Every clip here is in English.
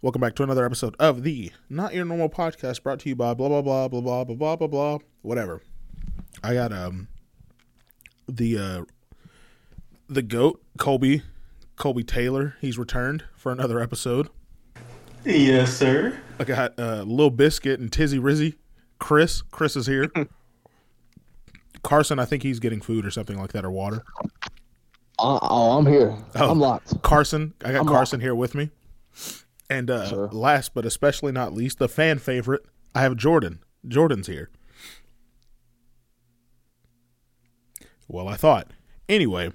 Welcome back to another episode of the Not Your Normal Podcast brought to you by blah blah blah blah blah blah blah blah blah whatever. I got um the uh the goat Kolby Kolby Taylor. He's returned for another episode. Yes, sir. I got uh Lil Biscuit and Tizzy Rizzy. Chris. Chris is here. Carson, I think he's getting food or something like that or water. Uh, oh, I'm here. Oh. I'm locked. Carson, I got I'm Carson here with me. And uh, Sure. last but especially not least, the fan favorite, I have Jordan. Jordan's here. Well, I thought. Anyway,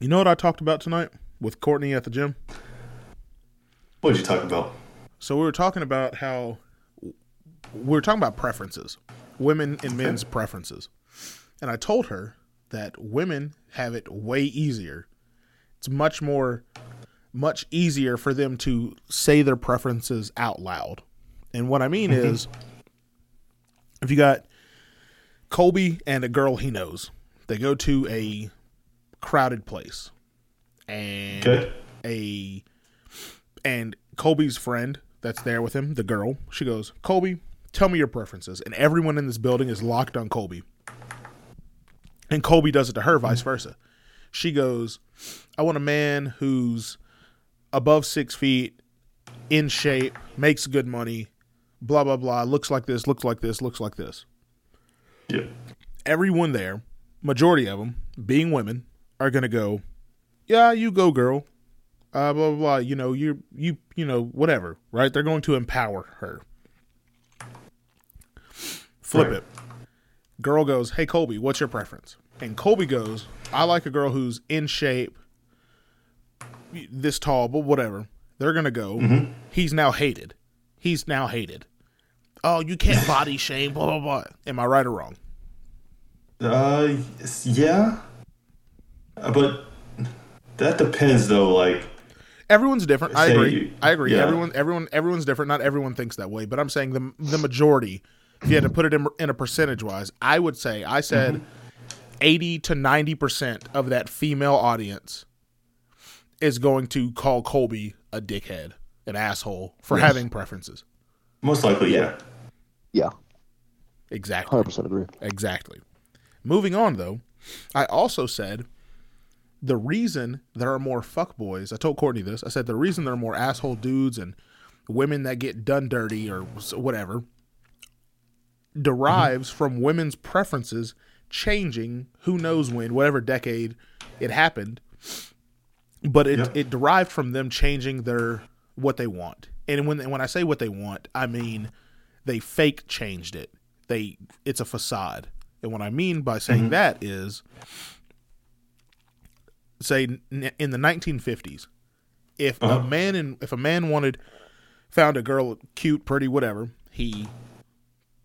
you know what I talked about tonight with Courtney at the gym? What did you talk about? So we were talking about how we were talking about preferences, women and men's preferences. And I told her that women have it way easier. It's much more much easier for them to say their preferences out loud. And what I mean mm-hmm. is if you got Kolby and a girl he knows, they go to a crowded place. And Okay. a and Kolby's friend that's there with him, the girl, she goes, Kolby, tell me your preferences. And everyone in this building is locked on Kolby. And Kolby does it to her, vice mm. versa. She goes, I want a man who's above six feet, in shape, makes good money, blah, blah, blah, looks like this, looks like this, looks like this Yeah. everyone there, majority of them being women, are gonna go, yeah, you go, girl. Uh, blah blah blah. You know, you you you know whatever, right? They're going to empower her. Flip Right. it. Girl goes, hey Kolby, what's your preference? And Kolby goes, I like a girl who's in shape, this tall, but whatever. They're gonna go. He's now hated. He's now hated. Oh, you can't body shame. Blah blah blah. Am I right or wrong? Uh, yeah. Uh, But that depends, though. Like, Everyone's different. I agree. you- I agree. yeah. Everyone, everyone, everyone's different. Not everyone thinks that way, but I'm saying the the majority. If you had to put it in, in a percentage wise, I would say I said Mm-hmm. eighty to ninety percent of that female audience is going to call Kolby a dickhead, an asshole for Yes. having preferences. most likely, yeah. Yeah, Exactly. hundred percent agree. Exactly. Moving on though, I also said the reason there are more fuckboys, I told Courtney this, I said the reason there are more asshole dudes and women that get done dirty or whatever derives mm-hmm. from women's preferences changing who knows when, whatever decade it happened. But it, it derived from them changing their what they want. And when when I say what they want, I mean they fake changed it. They it's a facade. And what I mean by saying mm-hmm. that is say in the 1950s if a uh-huh. man in if a man wanted found a girl cute, pretty, whatever, he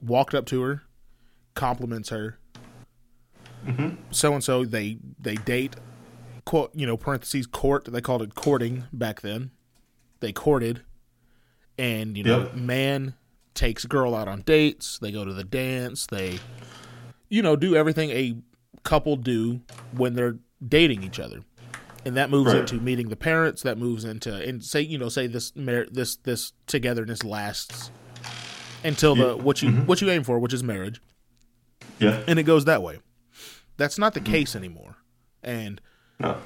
walked up to her, compliments her. Mm-hmm. So and so they they date quote, you know, parentheses court, they called it courting back then. They courted and you know, Yep. man takes girl out on dates, they go to the dance, they you know, do everything a couple do when they're dating each other. And that moves Right. into meeting the parents, that moves into and say, you know, say this mar- this this togetherness lasts until the what you mm-hmm. what you aim for, which is marriage Yeah. and it goes that way. That's not the case anymore. And No.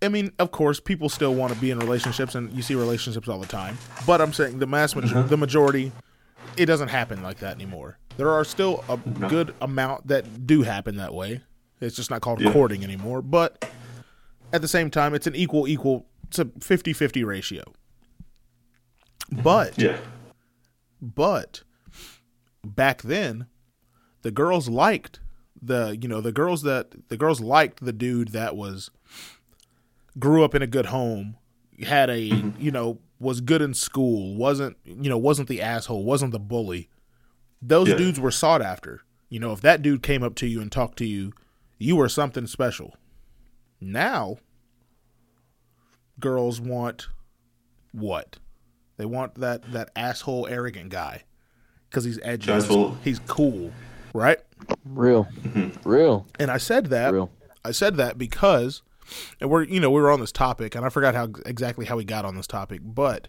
I mean, of course, people still want to be in relationships, and you see relationships all the time. But I'm saying the mass, maj- mm-hmm. the majority, it doesn't happen like that anymore. There are still a good amount that do happen that way. It's just not called Yeah. courting anymore. But at the same time, it's an equal equal. It's a 50-50 ratio. But Yeah. but back then, the girls liked the you know the girls that the girls liked the dude that was grew up in a good home, had a you know was good in school, wasn't you know wasn't the asshole, wasn't the bully. Those Yeah. dudes were sought after. You know, if that dude came up to you and talked to you, you were something special. Now, girls want what? They want that that asshole arrogant guy because he's edgy, Guys he's, he's cool, right? Real, Mm-hmm. real, And I said that real. I said that because and we're you know we were on this topic, and I forgot how exactly how we got on this topic, but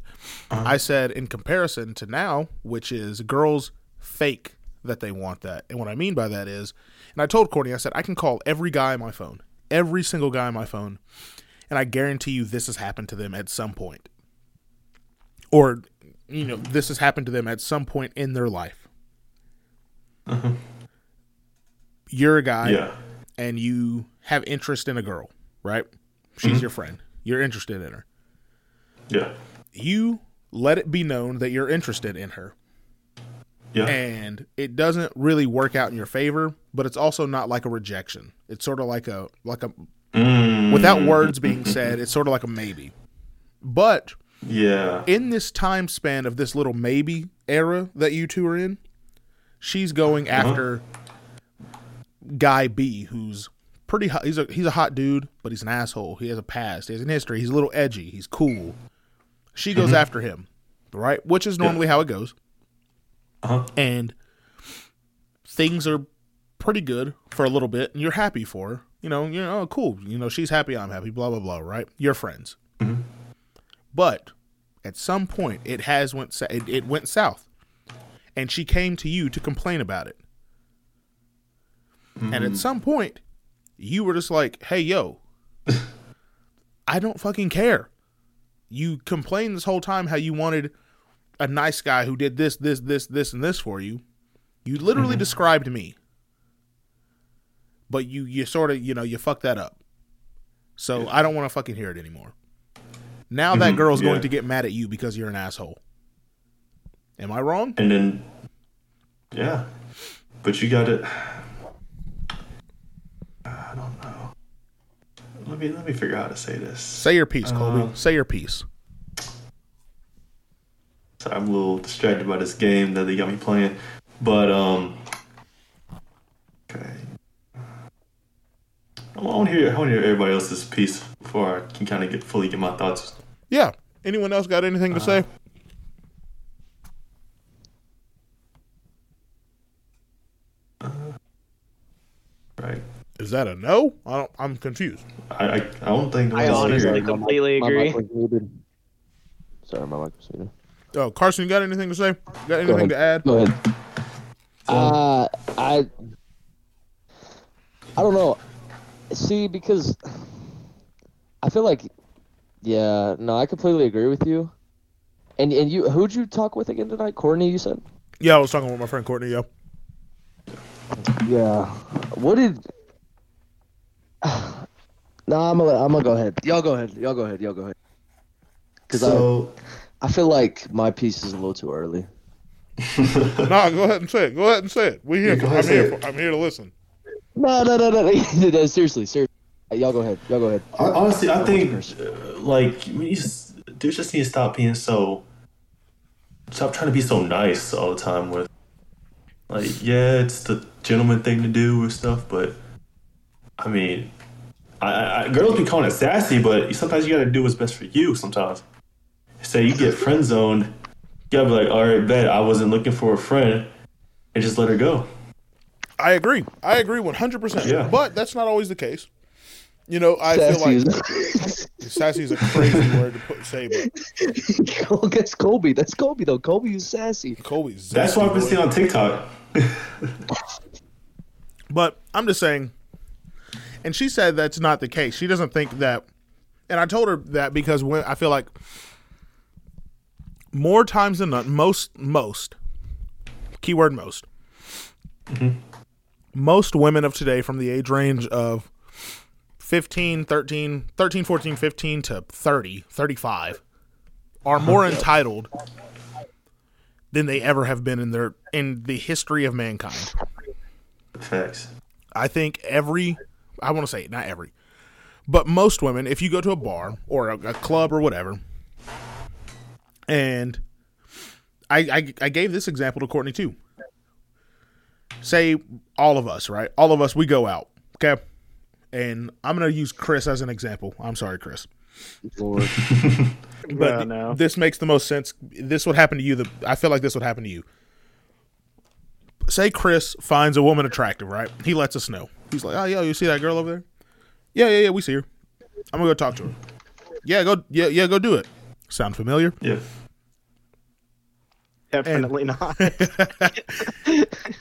I uh-huh. said in comparison to now, which is girls fake that they want that, and what I mean by that is, and I told Courtney, I said I can call every guy on my phone, every single guy on my phone, and I guarantee you this has happened to them at some point, or you know this has happened to them at some point in their life. Uh-huh. You're a guy Yeah. and you have interest in a girl, right? She's your friend. You're interested in her. Yeah. You let it be known that you're interested in her. Yeah. And it doesn't really work out in your favor, but it's also not like a rejection. It's sort of like a like a Mm, without words being said, it's sort of like a maybe. But yeah. in this time span of this little maybe era that you two are in, she's going after guy B, who's pretty hot. He's a he's a hot dude, but he's an asshole. He has a past. He has an history. He's a little edgy. He's cool. She goes mm-hmm. after him, right? Which is normally how it goes. Uh-huh. And things are pretty good for a little bit, and you're happy for her. You know, you know, oh, cool. You know, she's happy. I'm happy. Blah blah blah. Right? You're friends. Mm-hmm. But at some point, it has went sa- it, it went south, and she came to you to complain about it. And at mm-hmm. some point, you were just like, "Hey, yo, I don't fucking care." You complained this whole time how you wanted a nice guy who did this, this, this, this, and this for you. You literally described me, but you you sort of you know you fucked that up. So I don't want to fucking hear it anymore. Now that Mhm, girl's going to get mad at you because you're an asshole. Am I wrong? And then, yeah. But you got to. I don't know. Let me let me figure out how to say this. Say your piece, Kolby. Uh, Say your piece. Sorry, I'm a little distracted by this game that they got me playing. But um, okay. I want to hear I want to hear everybody else's piece before I can kind of get fully get my thoughts. Yeah. Anyone else got anything to say? Right. Is that a no? I don't. I'm confused. I I, I don't think I honestly completely agree. mic was muted. Sorry, my mic was muted. Oh, Carson, you got anything to say? You Got anything ahead. to add? Go ahead. Uh, I, I don't know. See, because I feel like, yeah, no, I completely agree with you. And and you, who'd you talk with again tonight? Courtney, you said. Yeah, I was talking with my friend Courtney. Yeah. Yeah. What did? No, I'm gonna I'm gonna go ahead. Y'all go ahead. Y'all go ahead. Y'all go ahead. Because So I I feel like my piece is a little too early. No, go ahead and say it. Go ahead and say it. We here. Yeah, I'm here. For, I'm here to listen. No, no, no, no, no. no seriously, seriously. Y'all go ahead. Y'all go ahead. Hon- Honestly, I think uh, like we just, dudes just need to stop being so. Stop trying to be so nice all the time. With like, yeah, it's the gentleman thing to do with stuff, but I mean, I, I, I girls be calling it sassy, but sometimes you got to do what's best for you. Sometimes, say you get friend zoned, you gotta be like, all right, bet I wasn't looking for a friend, and just let her go. I agree. I agree 100. percent Yeah. But that's not always the case. You know, I feel like is- sassy is a crazy word to put, say, but Well, that's Kolby. That's Kolby though. Kolby is sassy. Kolby's. That's what I've been seeing on TikTok. But I'm just saying, and she said that's not the case. She doesn't think that, and I told her that because when I feel like more times than not, most most keyword most mm-hmm. most women of today from the age range of 15 13 13 14 15 to 30 35 are more entitled than they ever have been in their in the history of mankind Facts. I think every, I want to say not every, but most women, if you go to a bar or a, a club or whatever, and I, I I gave this example to Courtney too. Say all of us, right? All of us, we go out, okay? And I'm gonna use Chris as an example. I'm sorry, Chris, Lord. but No, no. this makes the most sense. This would happen to you. The I feel like this would happen to you. Say Chris finds a woman attractive, right? He lets us know. He's like, "Oh, yo, you see that girl over there? Yeah, yeah, yeah, we see her." I'm gonna go talk to her. Yeah, go. Yeah, yeah, go do it. Sound familiar? Yeah. Definitely not.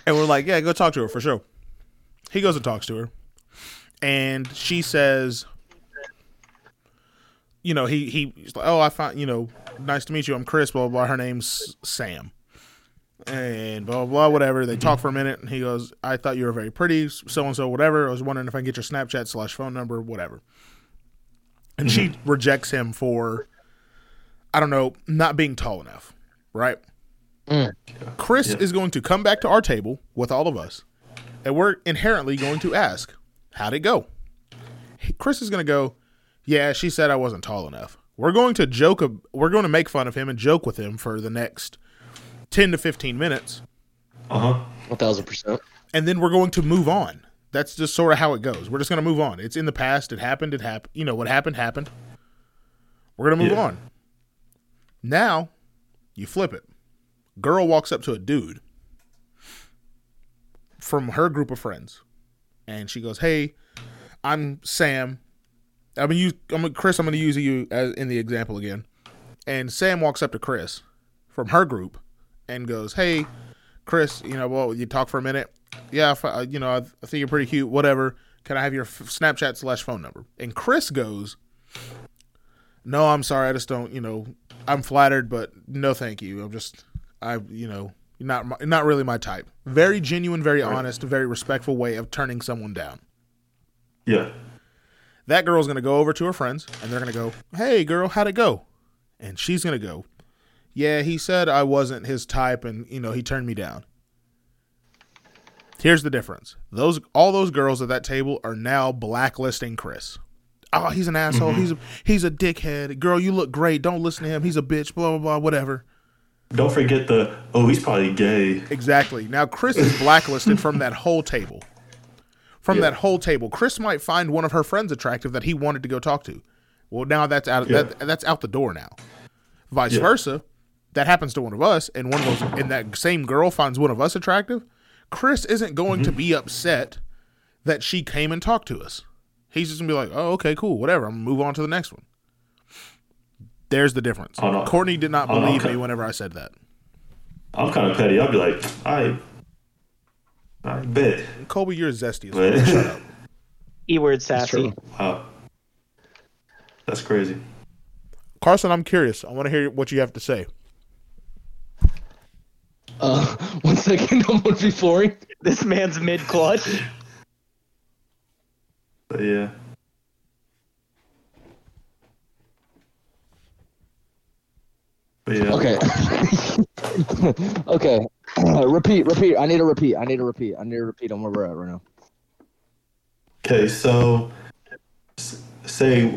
And we're like, yeah, go talk to her for sure. He goes and talks to her, and she says, you know, he he- he's like, oh, I found, you know, nice to meet you. I'm Chris. Blah blah. blah. Her name's Sam. And blah blah blah. Whatever. They talk for a minute, and he goes, I thought you were very pretty. So and so. Whatever. I was wondering if I can get your Snapchat slash phone number. Whatever. And she mm-hmm. rejects him for, I don't know, not being tall enough. Right. Mm. Chris Yeah. is going to come back to our table with all of us, and we're inherently going to ask, How'd it go? Chris is going to go, Yeah, she said I wasn't tall enough. We're going to joke, we're going to make fun of him and joke with him for the next 10 to 15 minutes, Uh huh. One thousand percent. and then we're going to move on. That's just sort of how it goes. We're just going to move on. It's in the past. It happened. It happened. You know, what happened, happened. We're going to move Yeah. on. Now, you flip it. Girl walks up to a dude from her group of friends, and she goes, "Hey, I'm Sam. I'm gonna use I'm gonna, Chris. I'm going to use you as in the example again." And Sam walks up to Chris from her group and goes, "Hey, Chris, you know, well, you talk for a minute. Yeah, I, uh, you know, I, I think you're pretty cute. Whatever. Can I have your f- Snapchat slash phone number?" And Chris goes, "No, I'm sorry. I just don't. You know, I'm flattered, but no, thank you. I'm just, I, you know, not my- not really my type. Very genuine, very honest, very respectful way of turning someone down. Yeah. That girl's gonna go over to her friends, and they're gonna go, "Hey, girl, how'd it go?" And she's gonna go, "Yeah, he said I wasn't his type, and you know, he turned me down." Here's the difference: those all those girls at that table are now blacklisting Chris. Oh, he's an asshole. Mm-hmm. He's a he's a dickhead. Girl, you look great. Don't listen to him. He's a bitch. Blah blah blah. Whatever. Don't forget the oh he's probably gay. Exactly. Now Chris is blacklisted from that whole table. From Yeah. that whole table, Chris might find one of her friends attractive that he wanted to go talk to. Well, now that's out. Yeah. That, that's out the door now. Vice Yeah. versa, that happens to one of us, and one of those, and that same girl finds one of us attractive. Chris isn't going to Mm-hmm. be upset that she came and talked to us. He's just gonna be like, "Oh, okay, cool, whatever. I'm gonna move on to the next one." There's the difference. Oh, no. Courtney did not Oh, no, believe okay. me whenever I said that. I'm kind of petty. I'll be like, I, I bet. Kolby, you're zesty as fuck. Shut up. E word sassy. true. Wow. That's crazy. Carson, I'm curious. I want to hear what you have to say. Uh, one second, I'm one v flooring. This man's mid clutch. But yeah. But yeah. Okay. okay. repeat, repeat. I need a repeat. I need a repeat. I need a repeat on where we're at right now. Okay, so say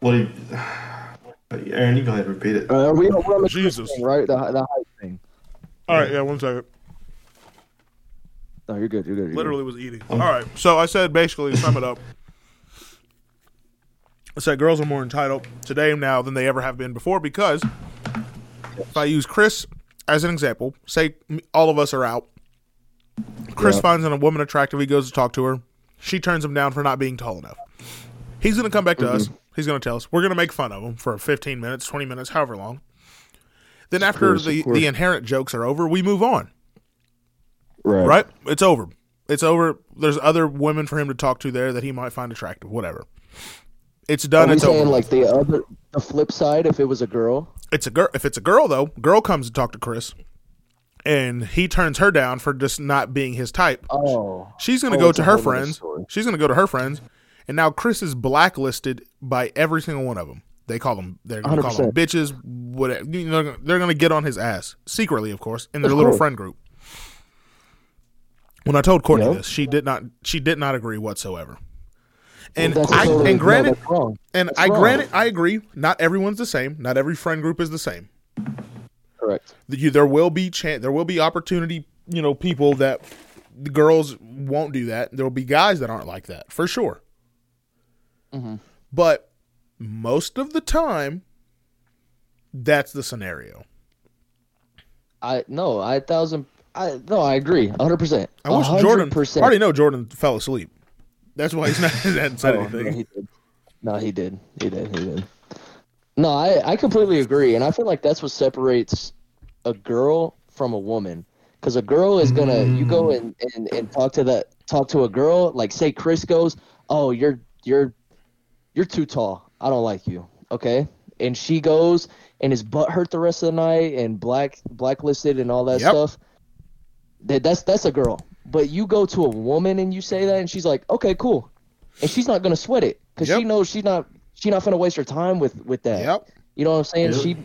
what? Do you, Aaron, you go ahead and repeat it. Uh, are we, we're on the Jesus. thing, right? The, the height thing. All right, yeah, one second. No, you're good. You're good. You're Literally was eating. All right, so I said basically to sum it up. I said girls are more entitled today now than they ever have been before because if I use Chris as an example, say all of us are out. Chris Yeah. finds a woman attractive. He goes to talk to her. She turns him down for not being tall enough. He's going to come back to us. Mm-hmm. He's going to tell us. We're going to make fun of him for 15 minutes, 20 minutes, however long. Then after course, the, the inherent jokes are over, we move on. Right. Right? It's over. It's over. There's other women for him to talk to there that he might find attractive. Whatever. It's done. we It's saying over. like the other, the flip side? If it was a girl, it's a girl. If it's a girl though, girl comes to talk to Chris, and he turns her down for just not being his type. oh, She's going to Oh, go to her friends. story. She's going to go to her friends, and now Chris is blacklisted by every single one of them. They call them. They're going to call them bitches. Whatever. You know, they're going to get on his ass secretly, of course, in their little friend group. When I told Courtney this, she did not. She did not agree whatsoever. And that's I, totally, and granted, wrong. and That's I wrong. granted, I agree. Not everyone's the same. Not every friend group is the same. Correct. You, there will be chan There will be opportunity. You know, people that the girls won't do that. There will be guys that aren't like that for sure. Mm-hmm. But most of the time, that's the scenario. I no, I thousand. I no, I agree, hundred percent. I wish Jordan. I already know Jordan fell asleep. That's why he's not. he hadn't said Oh, anything. yeah, he did. No, he did. He did. He did. No, I, I completely agree, and I feel like that's what separates a girl from a woman. Because a girl is gonna, you go and, and, and talk to that, talk to a girl. Like say Chris goes, oh you're you're you're too tall. I don't like you. Okay, and she goes and is butt hurt the rest of the night and black blacklisted and all that Yep. stuff. That that's that's a girl. But you go to a woman and you say that, and she's like, okay, cool, and she's not gonna sweat it because she knows she's not she's not gonna waste her time with with that. Yep. You know what I'm saying? Yep. She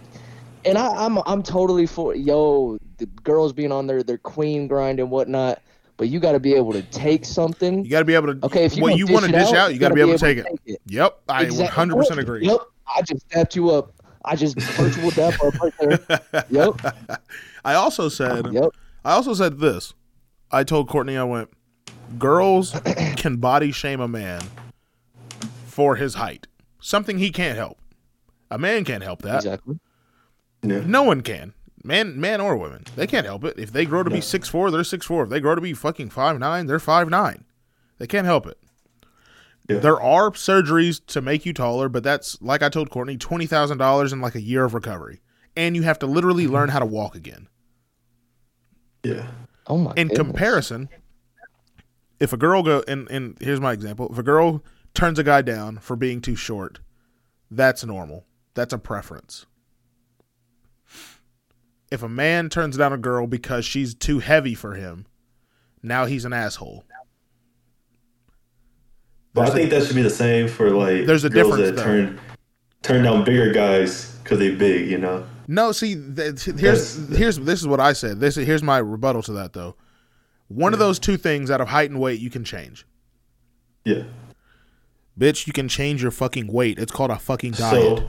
and I, I'm I'm totally for yo the girls being on their their queen grind and whatnot. But you got to be able to take something. You got to be able to. Okay, if you what gonna you want to dish dish out, you got to be able to take it. it. Yep, I Exactly. 100% agree. Yep, I just tapped you up. I just virtual dap up right there. Yep, I also said. yep. I also said this. I told Courtney, I went, girls can body shame a man for his height, something he can't help. A man can't help that. Exactly. Yeah. No one can. Man, man or women, they can't help it. If they grow to be six four, they're six four. If they grow to be fucking five nine, they're five nine. They can't help it. Yeah. There are surgeries to make you taller, but that's like I told Courtney, twenty thousand dollars in like a year of recovery, and you have to literally mm-hmm. learn how to walk again. Yeah. Oh my. in goodness. comparison, if a girl go and and here's my example, if a girl turns a guy down for being too short, that's normal. That's a preference. If a man turns down a girl because she's too heavy for him, now he's an asshole. But I think that should be the same for like There's a girls difference, that though. turn turn down bigger guys because they big. You know. No, see, th- here's That's- here's this is what I said. This here's my rebuttal to that though. One of those two things out of height and weight you can change. Yeah. Bitch, you can change your fucking weight. It's called a fucking diet.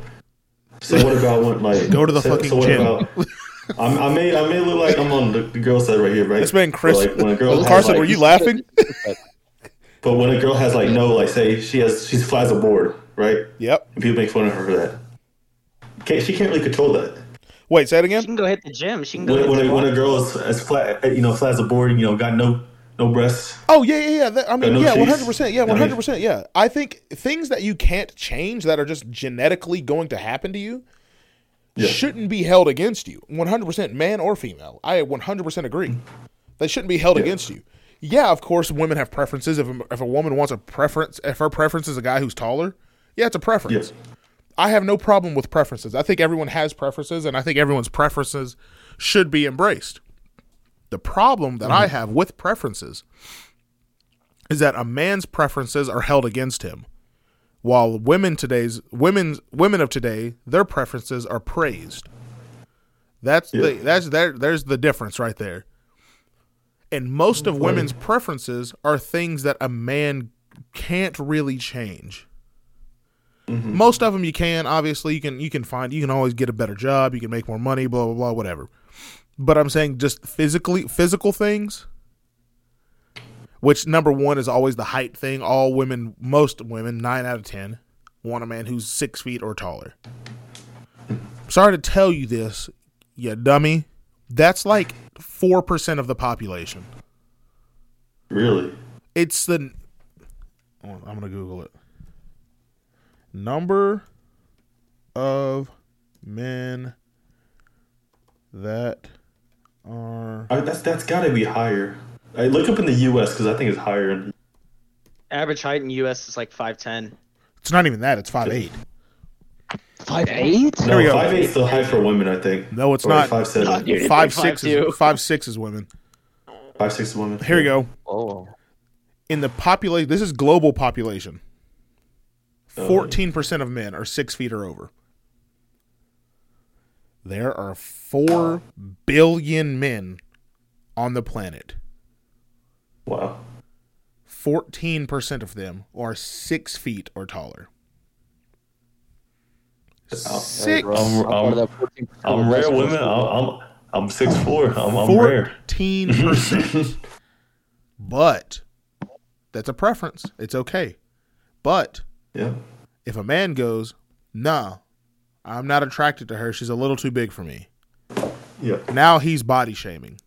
So, so what about when like Go to the so, fucking so gym. About, I'm, I may I may look like I'm on the, the girl side right here, right? This man Chris But, like, when a girl has, Carson, like- were you laughing? But when a girl has like no, like say she has she flies a board, right? Yep. And people make fun of her for that. Can't, she can't really control that. Wait, say it again? She can go hit the gym. She can go When, when, the a, when a girl is as flat, you know, flies a board, you know, got no no breasts. Oh yeah, yeah, yeah. That, I mean, no yeah, one hundred percent. Yeah, one hundred percent. Yeah. I think things that you can't change that are just genetically going to happen to you Yeah. shouldn't be held against you. One hundred percent, man or female. I one hundred percent agree. They shouldn't be held Yeah. against you. Yeah, of course, women have preferences. If a, if a woman wants a preference, if her preference is a guy who's taller, yeah, it's a preference. Yeah. I have no problem with preferences. I think everyone has preferences, and I think everyone's preferences should be embraced. The problem that I mm-hmm. have with preferences is that a man's preferences are held against him, while women today's women's women of today their preferences are praised. That's the that's there. There's the difference right there. And most of women's preferences are things that a man can't really change. mm-hmm. Most of them you can. Obviously, you can you can find you can always get a better job. You can make more money. Blah blah blah. Whatever. But I'm saying just physically physical things. Which number one is always the height thing. All women, most women, nine out of ten, want a man who's six feet or taller. Sorry to tell you this, you dummy. That's like four percent of the population. Really? It's the. oh, I'm gonna Google it. Number of men that are I, that's that's got to be higher. I look up in the U.S. because I think it's higher. In, Average height in U.S. is like five ten. It's not even that. It's five eight. Five eight. Here we no, go. five eight is still high for women. I think. No, it's Or not. Five seven. No, dude. Five It's six like is 5'2". five six is women. Five six is women. Here we go. Oh, In the population, this is global population. Oh. Fourteen percent of men are six feet or over. There are four billion men on the planet. Wow. Fourteen percent of them are six feet or taller. Six. I'm- I'm I'm- I'm rare women. I'm I'm, I'm six four. I'm, I'm rare. Fourteen percent. But that's a preference. It's okay. But Yeah. if a man goes, "Nah, I'm not attracted to her. She's a little too big for me." Yeah. Now he's body shaming.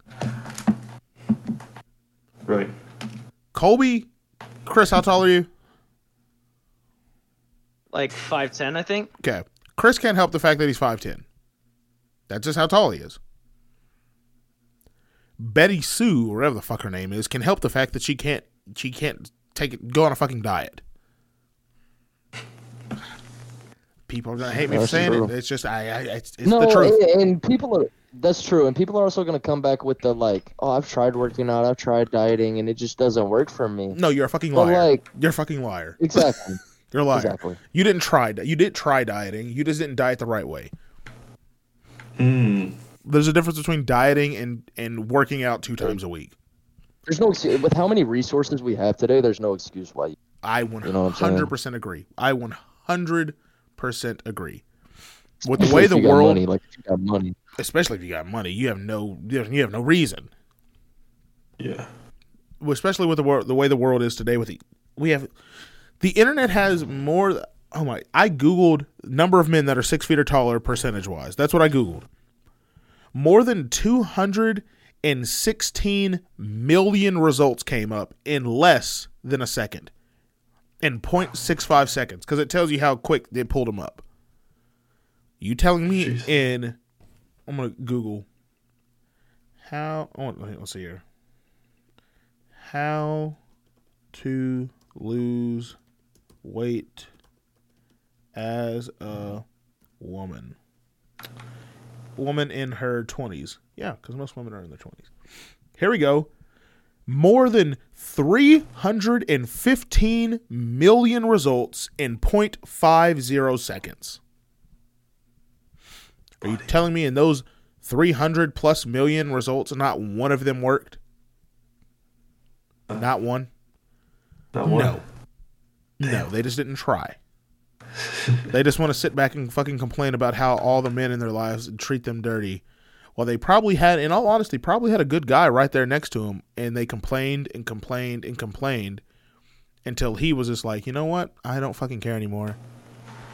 Right. Kolby, Chris, how tall are you? like five ten, I think. Okay. Chris can't help the fact that he's 5'10. That's just how tall he is. Betty Sue, or whatever the fuck her name is, can help the fact that she can't she can't take it go on a fucking diet. People are gonna hate me for saying true. it. It's just I, I it's, it's no, the truth. and, and people are. That's true, and people are also going to come back with the like, "Oh, I've tried working out, I've tried dieting, and it just doesn't work for me." No, you're a fucking But, liar. like- you're a fucking liar. Exactly. You're a liar. exactly. You didn't try. You did try dieting. You just didn't diet the right way. Hmm. There's a difference between dieting and and working out two times a week. There's no excuse with how many resources we have today. There's no excuse why. You, I know what I'm 100% agree. I 100% agree. With the way the world, money, like if you got money. Especially if you got money, you have no you have, no reason. Yeah. Especially with the world, the way the world is today. With the we have the internet has more. Oh my! I googled number of men that are six feet or taller percentage wise. That's what I googled. More than two hundred and sixteen million results came up in less than a second, in 0.65 seconds, because it tells you how quick they pulled them up. You telling me Jeez. in? I'm gonna Google how. Oh, let's see here. How to lose weight as a woman. Woman in her 20s. Yeah, because most women are in their 20s. Here we go. More than 315 million results in 0.50 seconds. Are you telling me in those 300 plus million results, not one of them worked? Not one? Not one. No. No, they just didn't try. they just want to sit back and fucking complain about how all the men in their lives treat them dirty. Well, they probably had, in all honesty, probably had a good guy right there next to him, and they complained and complained and complained until he was just like, you know what? I don't fucking care anymore.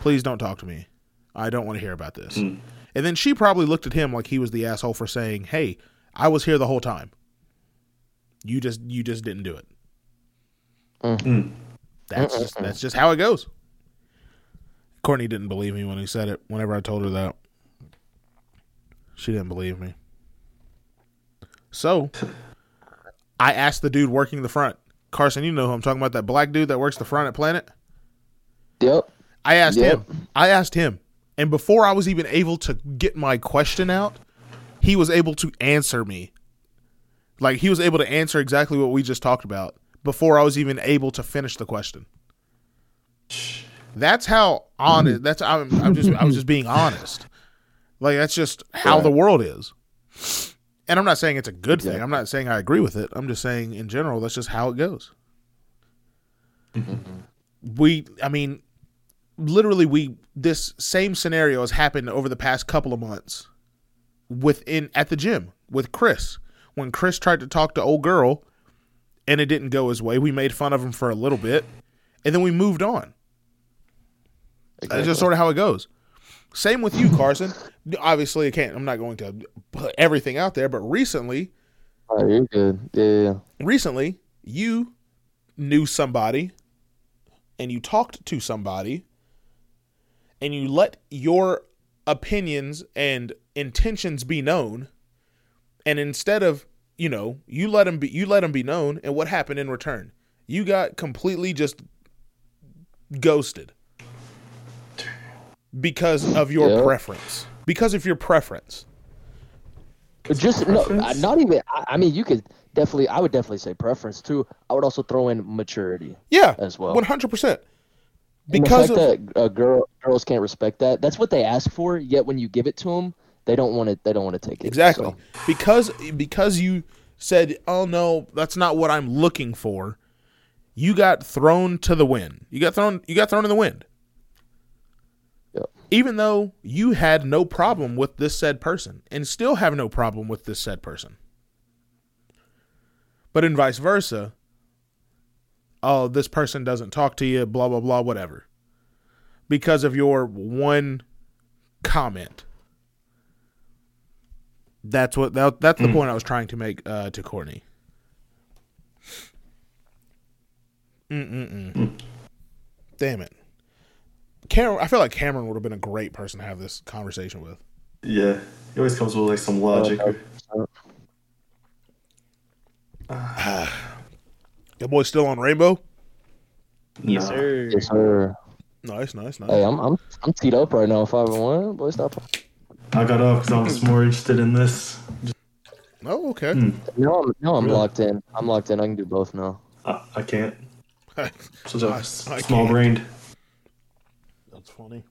Please don't talk to me. I don't want to hear about this. Mm. And then she probably looked at him like he was the asshole for saying, "Hey, I was here the whole time. You just you just didn't do it." Mm. That's just, that's just how it goes. Courtney didn't believe me when he said it. Whenever I told her that, she didn't believe me. So, I asked the dude working the front, Carson. You know who I'm talking about? That black dude that works the front at Planet. Yep. I asked Yep. him. I asked him, and before I was even able to get my question out, he was able to answer me. Like he was able to answer exactly what we just talked about before I was even able to finish the question. That's how honest. Mm-hmm. That's I'm, I'm just I was just being honest. Like that's just how the world is. And I'm not saying it's a good thing. I'm not saying I agree with it. I'm just saying in general that's just how it goes. Mm-hmm. We I mean literally we this same scenario has happened over the past couple of months within at the gym with Chris. When Chris tried to talk to old girl and it didn't go his way, we made fun of him for a little bit and then we moved on. That's just sort of how it goes. Same with you, Carson. Obviously, I can't. I'm not going to put everything out there, but recently, Oh, you're good. Yeah. recently, you knew somebody, and you talked to somebody, and you let your opinions and intentions be known, and instead of you know, you let them be, you let them be known, and what happened in return? You got completely just ghosted because of your Yeah. preference. Because of your preference. But Just no, Preference? not even. I, I mean, you could definitely. I would definitely say preference too. I would also throw in maturity Yeah, as well. one hundred percent. And Because of that uh, girl girls can't respect that. That's what they ask for. Yet when you give it to them, they don't want it. They don't want to take it. exactly So, because because you said, "Oh no, that's not what I'm looking for." You got thrown to the wind. You got thrown. You got thrown in the wind. Yep. Even though you had no problem with this said person, and still have no problem with this said person, but in vice versa. Oh, this person doesn't talk to you. Blah blah blah. Whatever. Because of your one comment. That's what that, that's the mm. point I was trying to make uh, to Courtney. Mm-mm-mm. Mm. Damn it. Cameron, I feel like Cameron would have been a great person to have this conversation with. Yeah, he always comes with like some logic. or- Your boy still on Rainbow? Yes, Nah. sir. Yes, sir. Nice, nice, nice. Hey, I'm I'm I'm teed up right now. Five and one. Boy, stop. I got off because I was more interested in this. Oh, okay. Hmm. No, I'm no, I'm Really? locked in. I'm locked in. I can do both now. I, I can't. Such a I- s- I small can't. brained. That's funny.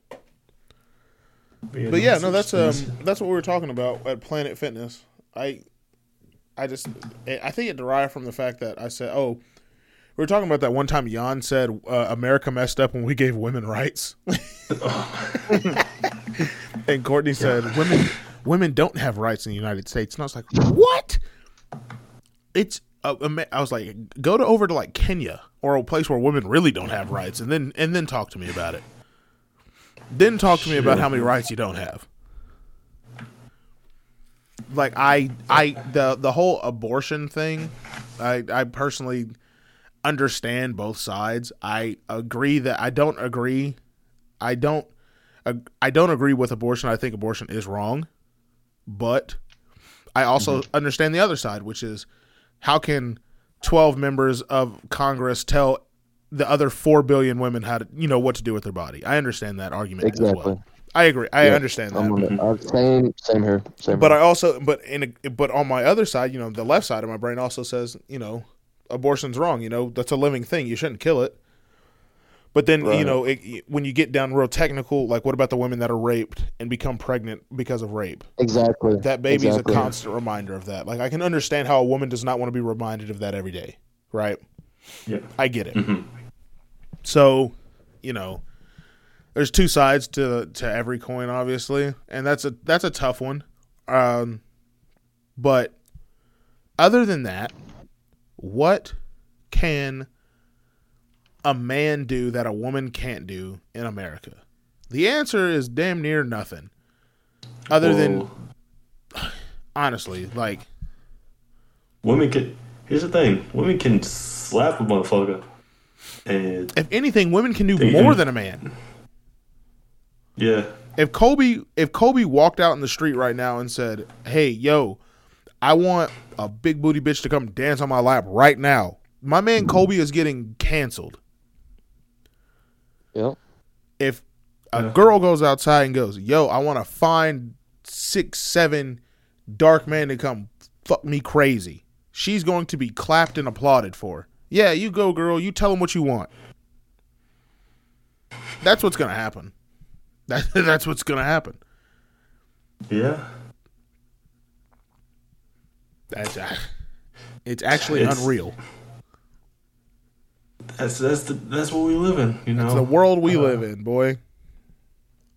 yeah, But yeah, no, that's um, that's what we were talking about at Planet Fitness. I, I just, I think it derived from the fact that I said, oh, we were talking about that one time Jan said uh, America messed up when we gave women rights, and Courtney said women women don't have rights in the United States, and I was like, what? It's uh, I was like, go to over to like Kenya or a place where women really don't have rights, and then and then talk to me about it. Then talk to me about how many rights you don't have. Like I, I the the whole abortion thing, I I personally understand both sides. I agree that I don't agree. I don't. I don't agree with abortion. I think abortion is wrong, but I also understand the other side, which is how can twelve members of Congress tell the other four billion women how to you know what to do with their body? I understand that argument as Exactly. well. I agree. I Yeah, understand that. The, uh, same same here. Same. But here. I also, but in, a, but on my other side, you know, the left side of my brain also says, you know, abortion's wrong. You know, that's a living thing. You shouldn't kill it. But then, you know, it, when you get down real technical, like what about the women that are raped and become pregnant because of rape? exactly. That baby's exactly. a constant reminder of that. Like I can understand how a woman does not want to be reminded of that every day, right? Yeah. I get it. Mhm. So, you know, there's two sides to to every coin, obviously, and that's a that's a tough one. Um, but other than that, what can a man do that a woman can't do in America? The answer is damn near nothing. Other than honestly, like women can. Here's the thing: women can slap a motherfucker, and if anything, women can do more can- than a man. yeah, if Kobe if Kobe walked out in the street right now and said, "Hey, yo, I want a big booty bitch to come dance on my lap right now," my man mm-hmm. Kobe is getting canceled. Yep. If a Yeah. girl goes outside and goes, "Yo, I want to find six, seven dark men to come fuck me crazy," she's going to be clapped and applauded for. Yeah, you go, girl. You tell them what you want. That's what's gonna happen. That, that's what's gonna happen. yeah. That's uh, it's actually It's- unreal. That's that's the that's what we live in. You know, It's the world we Uh, live in, boy.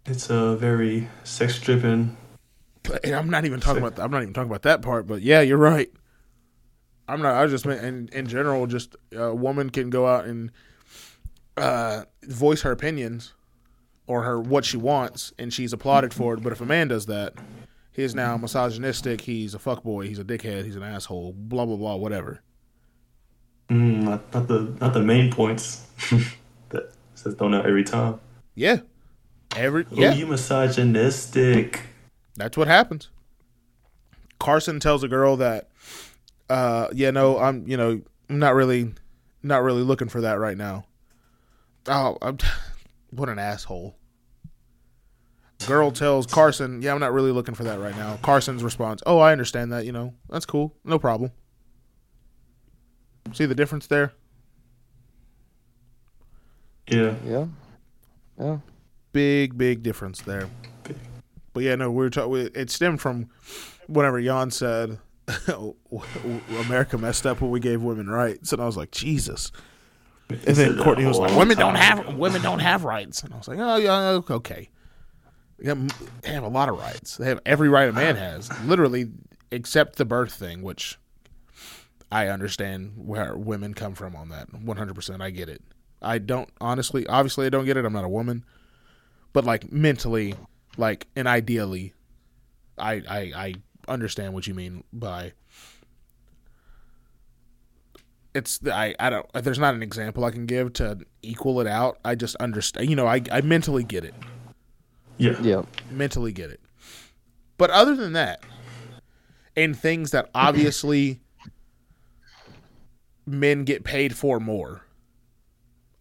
It's a very sex driven. And I'm not even talking about I'm not even talking about that part, but yeah, you're right. I'm not. I just meant in in general, just a woman can go out and uh, voice her opinions or her what she wants, and she's applauded for it. But if a man does that, he's now misogynistic. He's a fuckboy. He's a dickhead. He's an asshole. Blah blah blah. Whatever. Mm, not, not the not the main points that says thrown out every time. Yeah. Every yeah. you misogynistic. That's what happens. Carson tells a girl that, uh, yeah, no, I'm, you know, I'm not really, not really looking for that right now. Oh, I'm, what an asshole. Girl tells Carson, yeah, I'm not really looking for that right now. Carson's response, oh, I understand that, you know, that's cool, no problem. See the difference there? Yeah. Yeah. Yeah. big big difference there but yeah no we were talking it stemmed from whenever jan said america messed up when we gave women rights and i was like jesus and then courtney was like women don't have women don't have rights and i was like oh yeah okay they have, they have a lot of rights they have every right a man ah. has literally except the birth thing which i understand where women come from on that 100% i get it i don't honestly obviously i don't get it i'm not a woman but like mentally, like and ideally, I I, I understand what you mean by it's I I don't there's not an example I can give to equal it out. I just understand. You know, I I mentally get it. Yeah. Yeah. Mentally get it. But other than that, and things that obviously men get paid for more.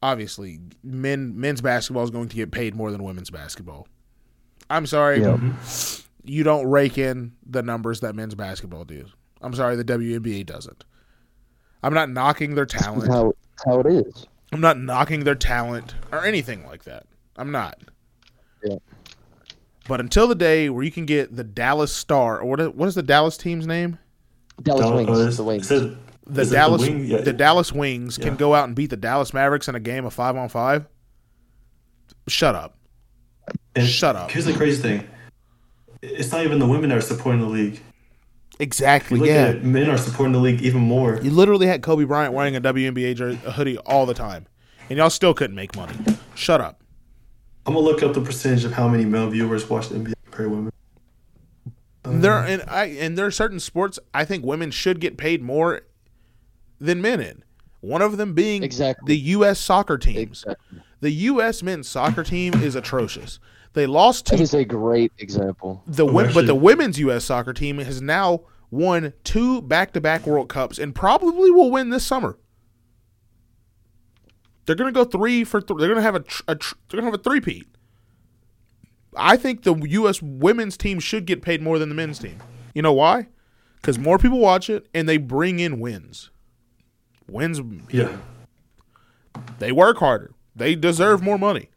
Obviously, men men's basketball is going to get paid more than women's basketball. I'm sorry, Yeah. Mm-hmm. you don't rake in the numbers that men's basketball do. I'm sorry, the WNBA doesn't. I'm not knocking their That's talent. how, how it is. I'm not knocking their talent or anything like that. I'm not. Yeah. But until the day where you can get the Dallas Star, or what is, what is the Dallas team's name? Dallas Dal- Wings. uh, is- the Wings. is it- The is it Dallas, Wing? Yeah. the Dallas Wings can go out and beat the Dallas Mavericks in a game of five on five. Shut up. and Shut up. Here's the crazy thing. It's not even the women that are supporting the league. Exactly. Look Yeah. at it, men are supporting the league even more. You literally had Kobe Bryant wearing a WNBA jer- a hoodie all the time, and y'all still couldn't make money. Shut up. I'm gonna look up the percentage of how many male viewers watch the NBA compared to women. There um, and I and there are certain sports I think women should get paid more than men in. One of them being Exactly. the U.S. soccer teams. Exactly. The U.S. men's soccer team is atrocious. They lost That to is a great example. the Oh, wo- but the women's U.S. soccer team has now won two back-to-back World Cups and probably will win this summer. They're going to go three for th- they're going to have a, tr- a tr- they're going to have a three-peat. I think the U.S. women's team should get paid more than the men's team. You know why? Because more people watch it and they bring in wins. Wins, Yeah. they work harder. They deserve more money.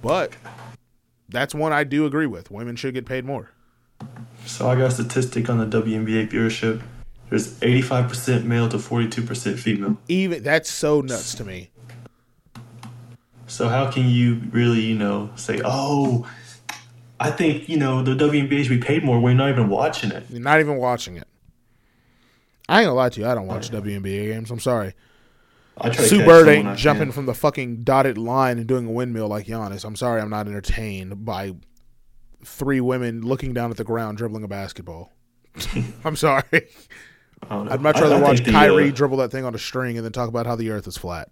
But that's one I do agree with. Women should get paid more. So I got a statistic on the WNBA viewership. There's 85% male to 42% female. Even that's so nuts to me. So how can you really, you know, say, oh, I think you know the WNBA should be paid more. We're not even watching it. You're not even watching it. I ain't gonna lie to you. I don't watch WNBA games. I'm sorry. I try Sue Bird ain't jumping can. from the fucking dotted line and doing a windmill like Giannis. I'm sorry. I'm not entertained by three women looking down at the ground dribbling a basketball. I'm sorry. I. I'd much rather I watch think the, Kyrie uh, dribble that thing on a string and then talk about how the Earth is flat.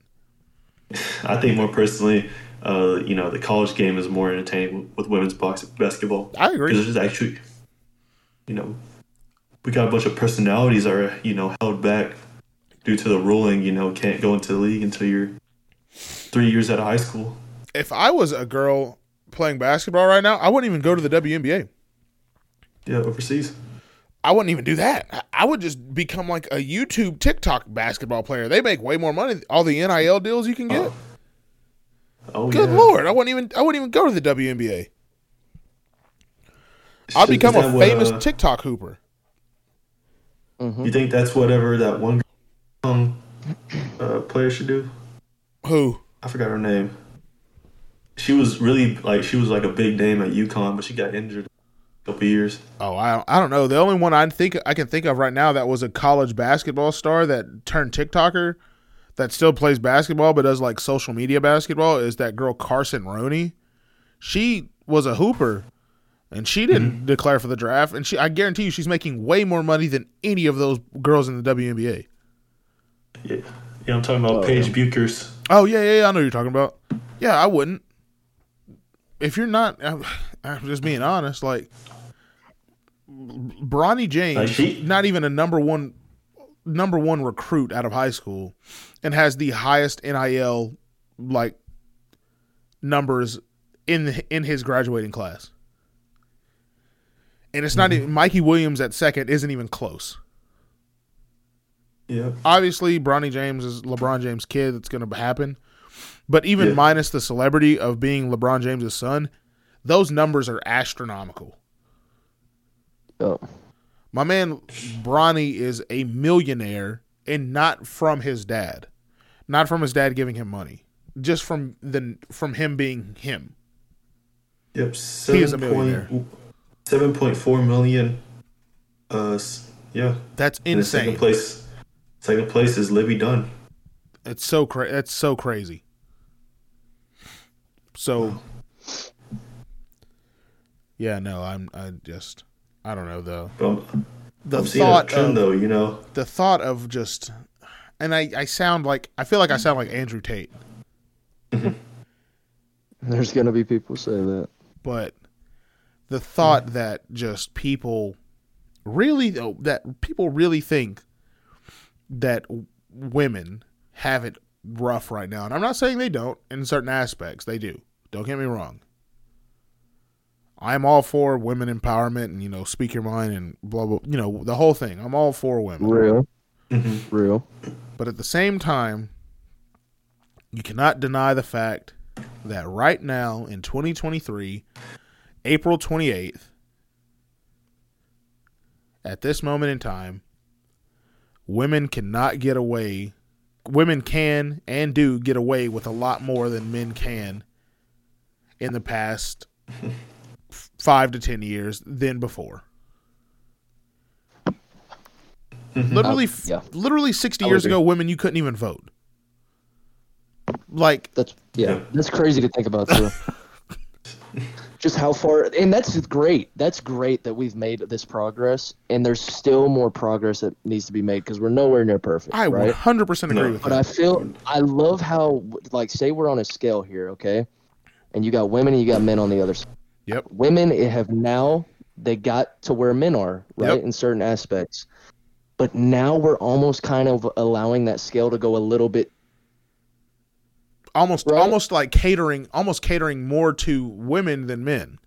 I think more personally, uh, you know, the college game is more entertaining with, women's box basketball. I agree. Because there's actually, you know, we got a bunch of personalities that are, you know, held back due to the ruling, you know, can't go into the league until you're three years out of high school. If I was a girl playing basketball right now, I wouldn't even go to the WNBA. Yeah, overseas. I wouldn't even do that. I- would just become like a YouTube TikTok basketball player. They make way more money. All the NIL deals you can get. Oh, Good yeah. lord, I wouldn't even I wouldn't even go to the WNBA. I'll become a what, famous uh, TikTok hooper. hmm You think that's whatever that one um, uh, player should do? Who? I forgot her name. She was really like she was like a big name at UConn, but she got injured couple years. Oh, I I don't know. The only one I think I can think of right now that was a college basketball star that turned TikToker that still plays basketball but does like social media basketball is that girl Carson Roney. She was a hooper and she didn't mm-hmm. declare for the draft and she I guarantee you she's making way more money than any of those girls in the WNBA. Yeah, yeah. I'm talking about Oh, Paige yeah. Bueckers. Oh yeah, yeah, yeah, I know what you're talking about. Yeah, I wouldn't. If you're not, I'm, I'm just being honest. Like Bronny James, Like, not even a number one, number one recruit out of high school, and has the highest NIL like numbers in in his graduating class. And it's not mm-hmm. even Mikey Williams at second isn't even close Yeah, obviously Bronny James is LeBron James' kid. That's going to happen. But even Yeah. minus the celebrity of being LeBron James' son, those numbers are astronomical. Oh. My man Bronny is a millionaire and not from his dad. Not from his dad giving him money. Just from the from him being him. yep. He is a millionaire. point seven point four million. Uh, yeah. That's And the second insane. place, second place is Livvy Dunne. It's so cra- that's so crazy. So Yeah, no, I'm I just I don't know though. But I'm, The I'm seeing a thought trend of, though. You know, the thought of just and I, I sound like I feel like I sound like Andrew Tate, There's gonna be people say that. but the thought that just people really oh, that people really think that women have it rough right now, and I'm not saying they don't in certain aspects. They do. Don't get me wrong. I'm all for women empowerment and you know speak your mind and blah blah. You know the whole thing. I'm all for women. Real, hmm real. But at the same time, you cannot deny the fact that right now in 2023, April 28th, at this moment in time, women cannot get away. Women can and do get away with a lot more than men can in the past f- five to 10 years than before. Mm-hmm. Literally, f- yeah. literally 60 years agree. ago, women, you couldn't even vote. Like, That's yeah, Yeah. that's crazy to think about too. Just how far, and that's great. That's great that we've made this progress, and there's still more progress that needs to be made because we're nowhere near perfect, I right? 100% agree No. with But that. I feel I love how like say we're on a scale here, okay? And you got women and you got men on the other side. Yep. Women have now they got to where men are, right? Yep. In certain aspects. But now we're almost kind of allowing that scale to go a little bit almost Right? almost like catering almost catering more to women than men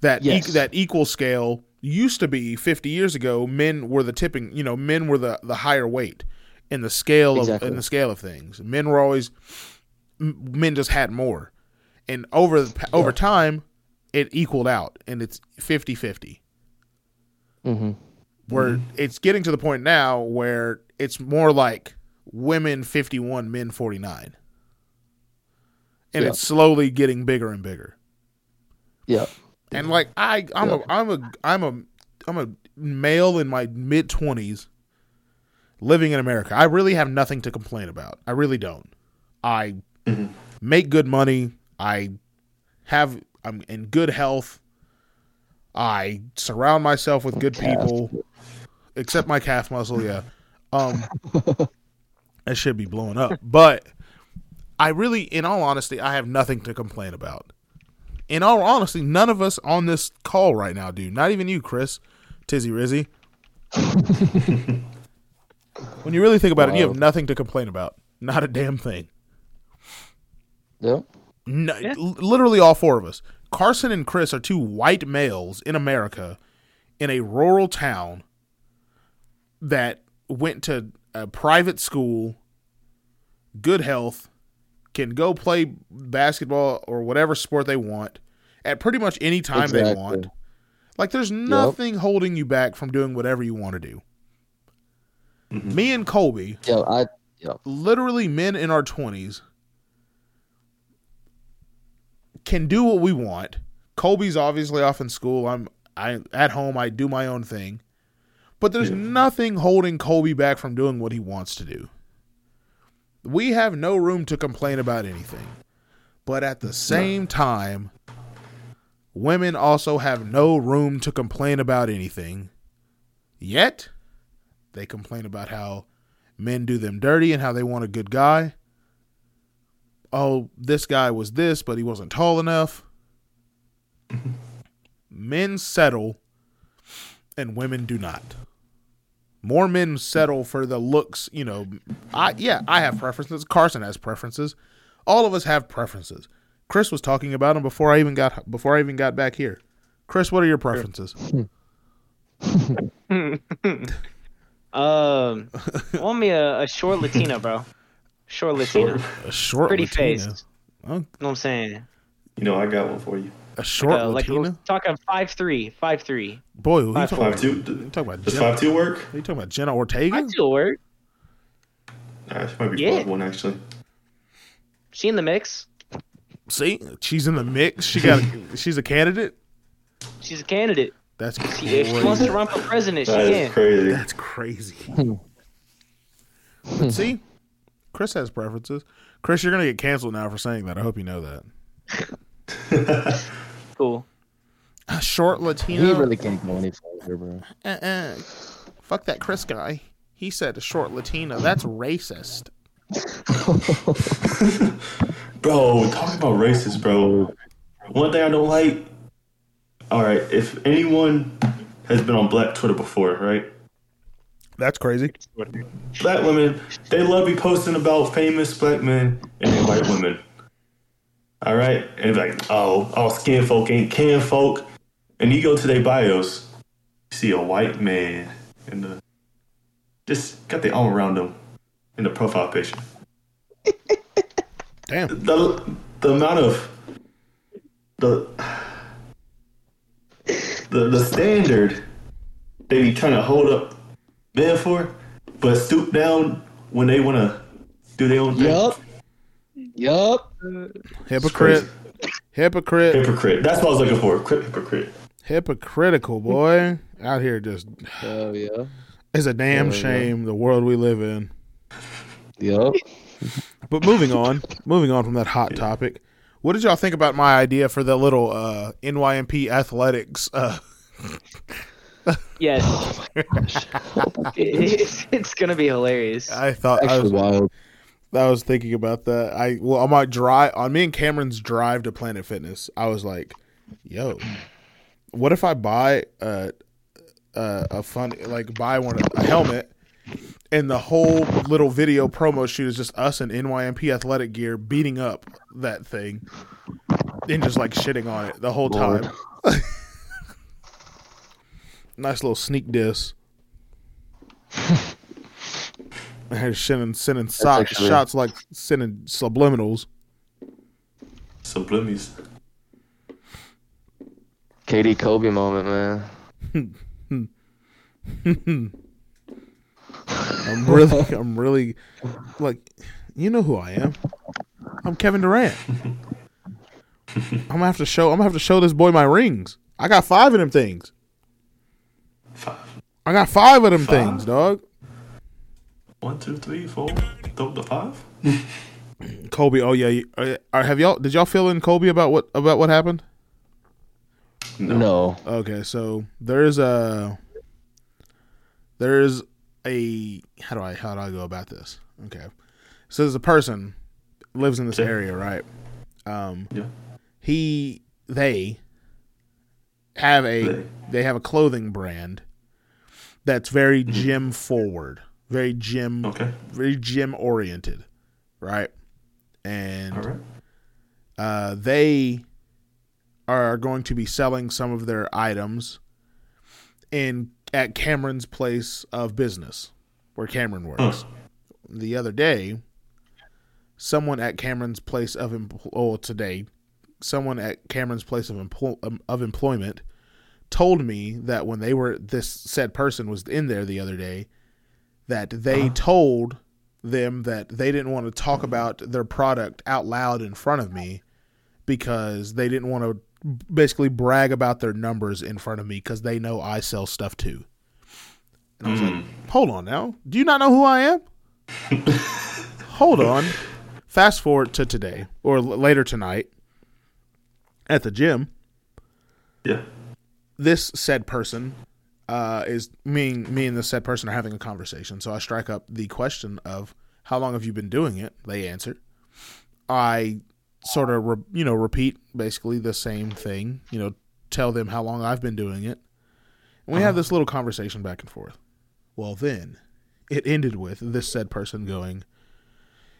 that e- that equal scale used to be 50 years ago men were the tipping you know men were the the higher weight in the scale of Exactly. in the scale of things men were always men just had more and over over time it equaled out and it's 50-50 hmm where it's getting to the point now where it's more like women 51 men 49 and Yeah. it's slowly getting bigger and bigger Yeah. and like i i'm Yeah. a i'm a i'm a i'm a male in my mid 20s living in america i really have nothing to complain about i really don't i Mhm. make good money i have i'm in good health. I surround myself with good Calf. people. Except my calf muscle yeah. Um it should be blowing up. But i really in all honesty i have nothing to complain about. In all honesty none of us on this call right now do not even you chris. Tizzy rizzy. When you really think about it you have nothing to complain about. Not a damn thing. Yeah. No, Yeah. literally all four of us. Carson and Chris are two white males in America in a rural town that went to a private school, good health, can go play basketball or whatever sport they want at pretty much any time they want. Like there's nothing holding you back from doing whatever you want to do. Mhm. Me and Kolby, Yeah. I literally men in our 20s can do what we want. Kolby's obviously off in school. I'm I at home I do my own thing. But there's Yeah. nothing holding Kolby back from doing what he wants to do. We have no room to complain about anything. But at the same time, women also have no room to complain about anything. Yet, they complain about how men do them dirty and how they want a good guy. Oh, this guy was this, but he wasn't tall enough. men settle and women do not. More men settle for the looks, you know. I yeah, I have preferences. Carson has preferences. All of us have preferences. Chris was talking about them before I even got before I even got back here. Chris, what are your preferences? Um, want me a, a short Latina, bro. Short Latina, A short pretty Latina. faced. Oh, You know what I'm saying? You know, I got one for you. a short Uh, like we're Latina. talking five three, five three. Boy, who you five talking Five about? two. You talking about Does Jenna? five two work? Are you talking about Jenna Ortega? I still work. Nah, she might be Yeah. one actually. She in the mix. See, she's in the mix. She got. she's a candidate. She's a candidate. That's crazy. She, if she wants to run for president, she That is can. crazy. That's crazy. See, Chris has preferences. Chris, you're gonna get canceled now for saying that. I hope you know that. Cool. A short he really can't go any further, bro. uh-uh. Fuck that Chris guy. He said a short Latina. That's racist. Bro, talking about racist, bro. One thing I don't like. All right, if anyone has been on Black Twitter before, right? That's crazy. Black women, they love be posting about famous black men and white women. All right, and like, oh, all skin folk ain't kin folk. And you go to their bios, you see a white man in the just got the arm around them in the profile picture. Damn. the the amount of the the the standard they be trying to hold up men for, but stoop down when they want to do their own thing. Yup. Yup. Hypocrite. Hypocrite. Hypocrite. That's what I was looking for. Hypocrite. Hypocritical boy. Out here just Oh yeah. it's a damn Yeah, yeah. shame the world we live in. Yup. But moving on, moving on from that hot topic, what did y'all think about my idea for the little uh, NYMP athletics? Uh, Yes. Oh it's, it's gonna be hilarious. I thought I was, wild. I was thinking about that. I well on my drive on me and Cameron's drive to Planet Fitness, I was like, "Yo, what if I buy a a, a fun like buy one a helmet?" And the whole little video promo shoot is just us in NYMP athletic gear beating up that thing and just like shitting on it the whole Lord. time. nice little sneak diss. I had sending sending so- actually- shots like sending subliminals. Sublimies. KD Kobe moment, man. I'm really, I'm really, like, you know who I am. I'm Kevin Durant. I'm gonna have to show. I'm gonna have to show this boy my rings. I got five of them things. Five. I got five of them Five? things, dog. One, two, three, four. Th- the five. Kobe. Oh yeah. you- uh, uh, Have y'all? Did y'all fill in Kolby about what about what happened? No. Okay, so there's a there's a how do I how do I go about this? Okay, so there's a person lives in this Okay. area, right? Um, Yeah. he they have a They. they have a clothing brand that's very gym forward, very gym Okay. very gym oriented, right? And right. uh, they are going to be selling some of their items in at Cameron's place of business, where Cameron works. The other day, someone at Cameron's place of empl- oh today, someone at Cameron's place of empl- um, of employment told me that when they were this said person was in there the other day, that they uh-huh. told them that they didn't want to talk about their product out loud in front of me because they didn't want to basically brag about their numbers in front of me because they know I sell stuff too. And I was like, hmm. hold on now. Do you not know who I am? hold on. Fast forward to today or l- later tonight at the gym. Yeah. This said person uh, is me, me and this said person are having a conversation. So I strike up the question of how long have you been doing it? They answer. I sort of re- you know repeat basically the same thing. You know, tell them how long I've been doing it, and we have this little conversation back and forth. Well, then it ended with this said person going,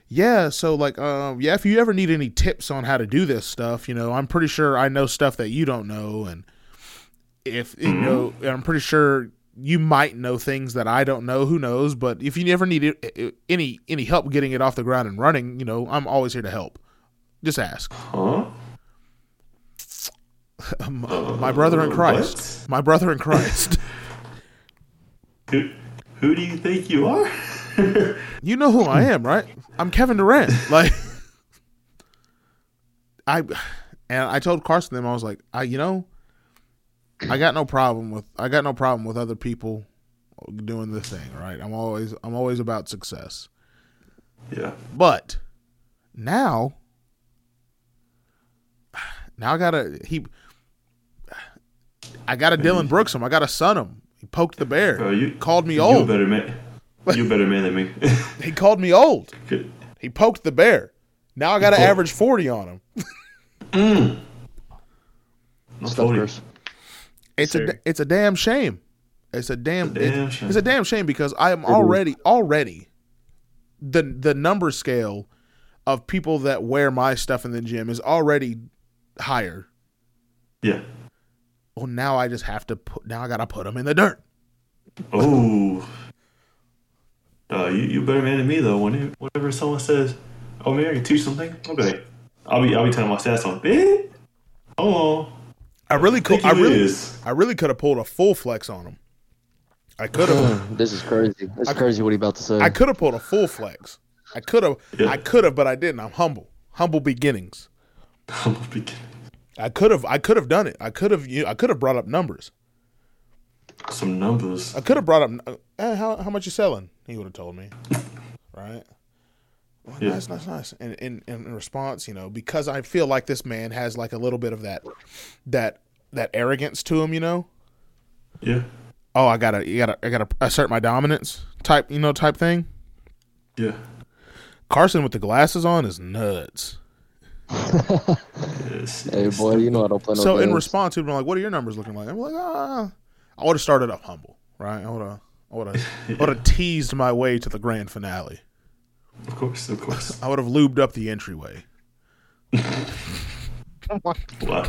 "Yeah, so like, um, yeah, if you ever need any tips on how to do this stuff, you know, I'm pretty sure I know stuff that you don't know, and if you mm-hmm. know, I'm pretty sure." You might know things that I don't know. Who knows? But if you ever need any any help getting it off the ground and running, you know, I'm always here to help. Just ask. Huh? My brother in Christ. My brother in Christ. Who, who do you think you are? you know who I am, right? I'm Kevin Durant. Like I and I told Carson them I was like, I you know, I got no problem with I got no problem with other people doing this thing, right? I'm always I'm always about success. yeah. But now now I gotta he I gotta Dillon Brooks him. I gotta son him. He poked the bear. Bro, you called me old. you better make You're better man than me. He called me old. He poked the bear. Now I got to average 40 on him. No mm. Stuff 40. First. It's a it's a damn shame. It's a damn, It's a damn it- shame. It's a damn shame because I am already already the the number scale of people that wear my stuff in the gym is already higher. Yeah. Well, now I just have to put. Now I gotta put them in the dirt. Oh. Uh, you you better man than me though. When whenever someone says, "Oh man, I can teach something," I'll be I'll be I'll be telling my stats on, "Bitch, hold on, I really could. think I really, is." I really could have pulled a full flex on them. I could have. This is crazy. This is crazy what he about to say. I could have pulled a full flex. I could have. Yeah. I could have, but I didn't. I'm humble. Humble beginnings. Humble beginning. I could have. I could have done it. I could have. You. I could have brought up numbers. Some numbers. I could have brought up. Eh, how how much you selling? He would have told me. right. Well, Yeah. Nice, nice, nice. And in in response, you know, because I feel like this man has like a little bit of that, that that arrogance to him. You know. Yeah. Oh, I gotta, you gotta, I gotta assert my dominance type, you know, type thing. Yeah. Carson with the glasses on is nuts. Hey boy, you know I don't play no so in response, he'd be like, "What are your numbers looking like?" I'm like, "Ah." I would have started off humble, right? I would have, I would have, I would have teased my way to the grand finale. Of course. Of course. I would have lubed up the entryway. What?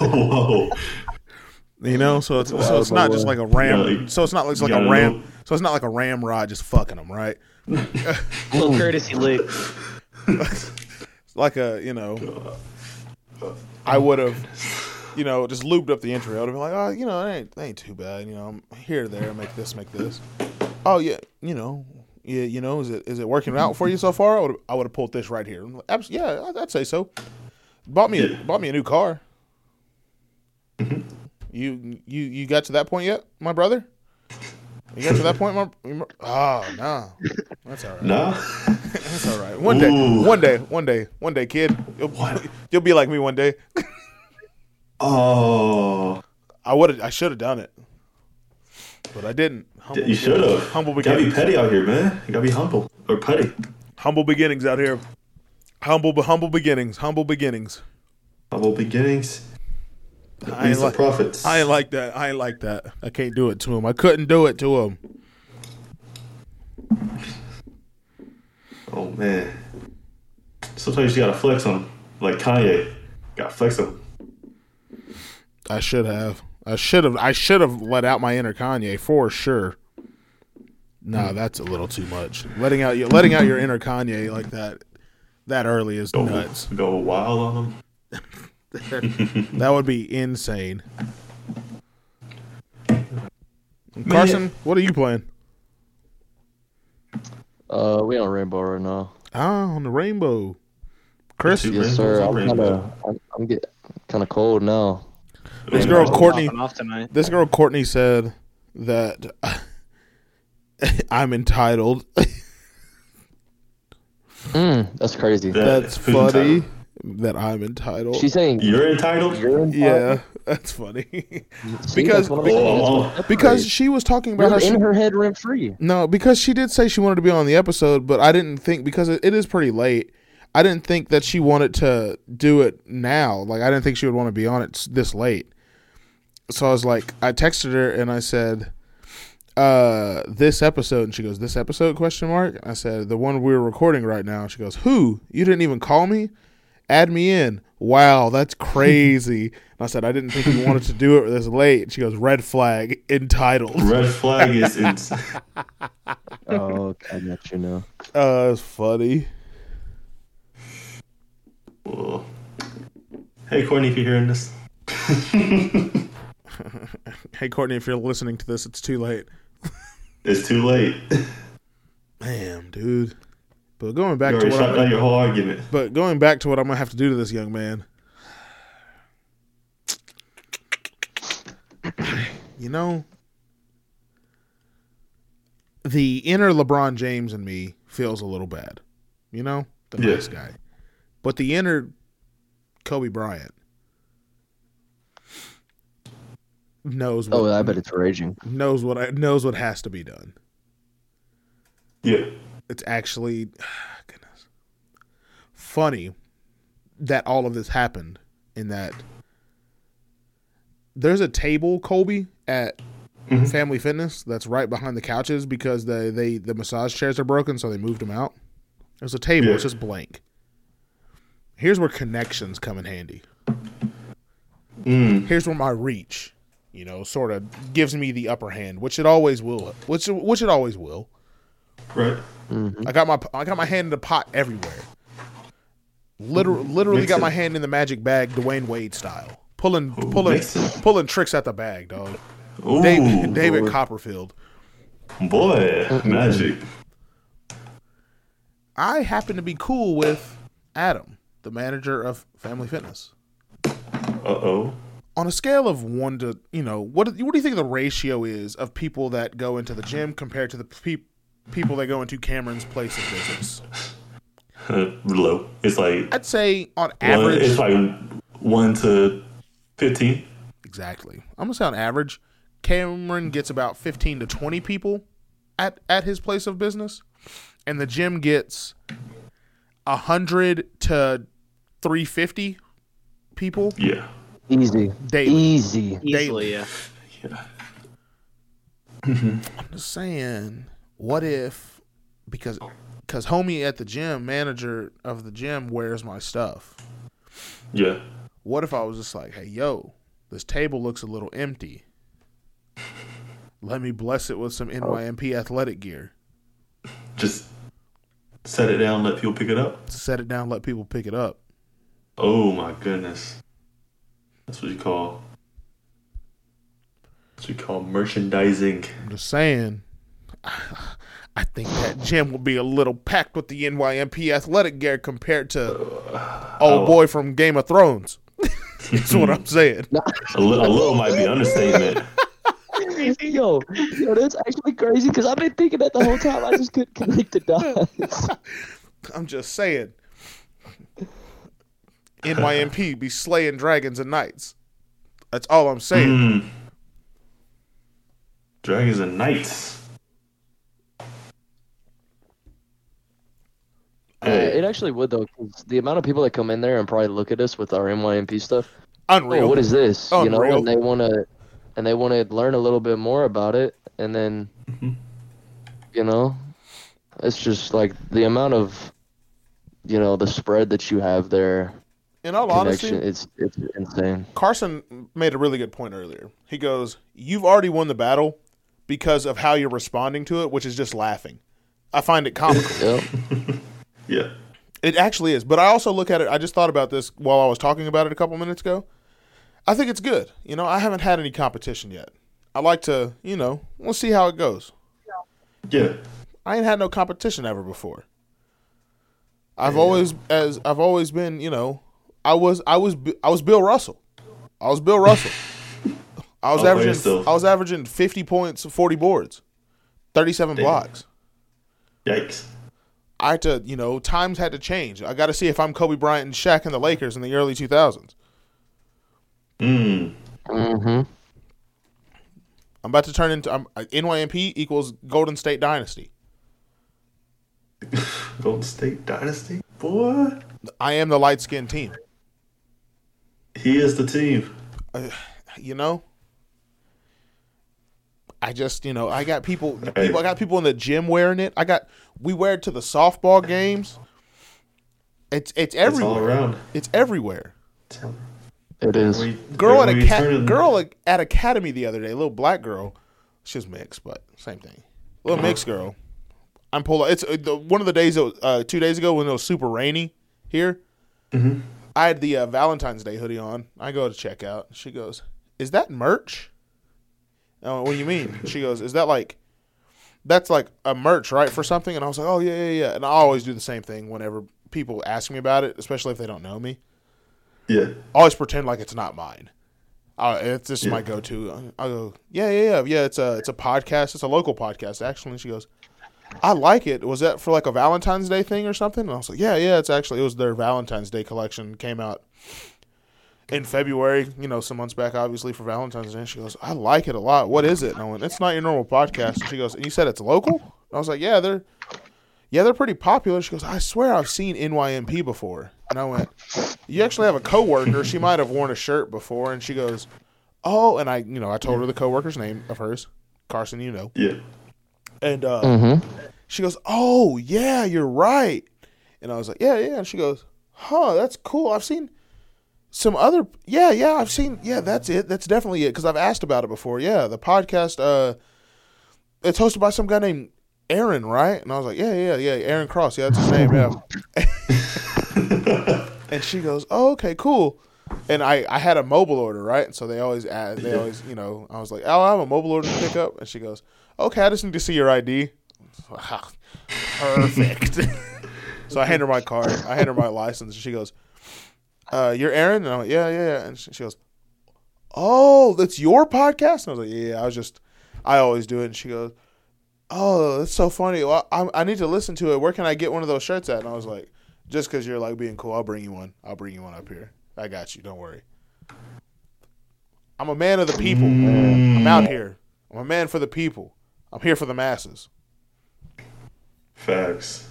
Whoa. You know, so it's so it's not just like a ram. Yeah, like- so it's not like, it's like a gotta ram. know. So it's not like a ramrod just fucking them, right? Little courtesy lick. It's like a you know, I would have, you know, just lubed up the intro I would have been like, oh, you know, it ain't, it ain't too bad. You know, I'm here, there, make this, make this. Oh yeah, you know, yeah, you know, is it is it working out for you so far? I would I would have pulled this right here. Like, Abs- yeah, I'd- I'd say so. Bought me a, bought me a new car. Mm-hmm. You you you got to that point yet, my brother? You got to that point, my? Oh no, that's all right. Nah. That's all right. One day, one day, one day, one day, kid. You'll, you'll be like me one day. Oh. I would have. I should have done it, but I didn't. Humble You should have. Humble You gotta be petty out here, man. You gotta be humble or petty. Humble beginnings out here. Humble, but humble beginnings. Humble beginnings. Humble beginnings. I ain't, like, profits. I ain't like that. I ain't like that. I can't do it to him. I couldn't do it to him. Oh man. Sometimes you gotta flex on them, like Kanye. Gotta flex on him. I should have. I should have. I should have let out my inner Kanye for sure. No, that's a little too much. Letting out your letting out your inner Kanye like that that early is Go, nuts. go wild on them. That would be insane. Carson, what are you playing? Uh, we on Rainbow right now. Ah, on the rainbow. Chris, Yes, sir. I'm Rainbow. kind of, I'm, I'm get kind of cold now. This girl Courtney, off tonight. this girl Courtney said that I'm entitled. Mm, that's crazy. That- That's funny. entitled? That I'm entitled. She's saying You're entitled. you're in yeah, that's funny. See, because- that's what I'm saying. Oh, That's because she was talking about how you're she, in her head rent free. No, because she did say she wanted to be on the episode, but I didn't think because it, it is pretty late. I didn't think that she wanted to do it now. Like I didn't think she would want to be on it this late. So I was like, I texted her and I said, "Uh, this episode," and she goes, "This episode?" Question mark. I said, "The one we're recording right now." She goes, "Who? You didn't even call me? Add me in." Wow, that's crazy. and I said, "I didn't think you wanted to do it this late." And she goes, "Red flag, entitled." Red flag is in. Oh, okay, I got you now. Uh, it's funny. Well, hey, Courtney, if you're hearing this, Hey, Courtney, if you're listening to this, it's too late. it's too late. Damn, dude. But going back to what shot I'm, down your whole argument. but going back to what I'm gonna have to do to this young man. You know, the inner LeBron James in me feels a little bad. You know, the Yeah. nice guy, but the inner Kobe Bryant. Knows what Oh, I bet it's raging. knows what I, knows what has to be done. Yeah. It's actually goodness funny that all of this happened in that there's a table Kolby at Mhm. Family Fitness that's right behind the couches because the they the massage chairs are broken, so they moved them out. There's a table; Yeah. it's just blank. Here's where connections come in handy. Mm. Here's where my reach, you know, sort of gives me the upper hand, which it always will. Which which it always will. Right. I got my I got my hand in the pot everywhere. Literally, literally Makes got my hand in the magic bag, Dwyane Wade style, pulling pulling makes pulling tricks out the bag, dog. Ooh, David, David boy. Copperfield. boy, magic. I happen to be cool with Adam, the manager of Family Fitness. Uh oh. On a scale of one to, you know, what do- what do you think the ratio is of people that go into the gym compared to the pe- people that go into Cameron's place of business? Low. It's like I'd say on one, average, it's like one to fifteen. exactly. I'm gonna say on average, Cameron gets about 15 to 20 people at at his place of business, and the gym gets 100 to 350 people Yeah. Easy. daily. Easy. Easily, yeah. Yeah. I'm just saying, what if because because homie at the gym, manager of the gym, wears my stuff. Yeah. What if I was just like, hey, yo, this table looks a little empty. Let me bless it with some NYMP athletic gear. Just set it down, let people pick it up. Set it down, let people pick it up. Oh my goodness. That's what you call. That's what you call merchandising. I'm just saying. I think that gym will be a little packed with the NYMP athletic gear compared to uh, old boy from Game of Thrones. That's what I'm saying. A little, a little might be understatement. Yo, yo, that's actually crazy because I've been thinking that the whole time. I just couldn't connect the dots. I'm just saying. NYMP be slaying dragons and knights. That's all I'm saying. Mm. Dragons and knights. Uh, it actually would though, 'cause the amount of people that come in there and probably look at us with our NYMP stuff. Unreal. Oh, what is this? You know, and they want to, and they want to learn a little bit more about it, and then, Mhm. you know, it's just like the amount of, you know, the spread that you have there. In all honesty, it's it's insane. Carson made a really good point earlier. He goes, "You've already won the battle because of how you're responding to it, which is just laughing." I find it comical. Yep. Yeah. it actually is, but I also look at it. I just thought about this while I was talking about it a couple minutes ago. I think it's good. You know, I haven't had any competition yet. I like to, you know, we'll see how it goes. Yeah. I ain't had no competition ever before. I've always as I've always been, you know, I was I was I was Bill Russell. I was Bill Russell. I was All by averaging. I was averaging 50 points, 40 boards, 37 Damn. blocks. Yikes. I had to, you know, times had to change. I got to see if I'm Kobe Bryant and Shaq in the Lakers in the early 2000s. Mm. hmm I'm about to turn into I'm, NYMP equals Golden State Dynasty. Golden State Dynasty? Boy. I am the light skinned team. He is the team. you know i just you know i got people, people i got people in the gym wearing it. I got we wear it to the softball games. It's it's It's all everywhere. around. it's everywhere. It is. We- girl at a cat girl at- at academy the other day little black girl. She's mixed but same thing. Little mixed girl. I'm pulling it's uh, the, one of the days that, uh, two days ago when it was super rainy here. Mhm. I had the uh, valentine's day hoodie on i go to check out she goes is that merch Oh, what do you mean? She goes, "Is that like that's like a merch, right, for something?" And I was like, "Oh yeah, yeah, yeah." And I always do the same thing whenever people ask me about it, especially if they don't know me. Yeah. I always pretend like it's not mine. Uh, it's just my go-to. I go, "Yeah, yeah, yeah, yeah." It's a it's a podcast. It's a local podcast actually. And she goes, "I like it. Was that for like a Valentine's Day thing or something?" And I was like, "Yeah, yeah. It's actually it was their Valentine's Day collection came out." in February, you know, some months back, obviously for Valentine's Day. She goes, I like it a lot. What is it? And I went, It's not your normal podcast. And she goes, And you said it's local? And I was like, Yeah, they're yeah, they're pretty popular. She goes, I swear I've seen NYMP before. And I went, You actually have a coworker. She might have worn a shirt before. And she goes, Oh, and I, you know, I told her the coworker's name of hers, Carson. You know, Yeah. And uh, Mm-hmm. she goes, "Oh yeah, you're right." And I was like, "Yeah, yeah." And she goes, "Huh, that's cool. I've seen some other. Yeah, yeah, I've seen. Yeah, that's it. That's definitely it. Because I've asked about it before. Yeah, the podcast. Uh, it's hosted by some guy named Aaron, right? And I was like, "Yeah, yeah, yeah, Aaron Cross. Yeah, that's his name. Yeah." and she goes, "Oh, okay, cool." And I, I had a mobile order, right? And so they always add, they always, you know, I was like, "Oh, I have a mobile order to pick up," and she goes, "Okay, I just need to see your ID." Perfect. so I hand her my card. I hand her my license. And she goes, uh, "You're Aaron?" And I'm like, "Yeah, yeah." yeah." And she, she goes, "Oh, that's your podcast?" And I was like, "Yeah, I was just, I always do it." And she goes, "Oh, that's so funny. Well, I, I need to listen to it. Where can I get one of those shirts at?" And I was like, "Just because you're like being cool, I'll bring you one. I'll bring you one up here. I got you. Don't worry. I'm a man of the people. I'm out here. I'm a man for the people. I'm here for the masses." Facts.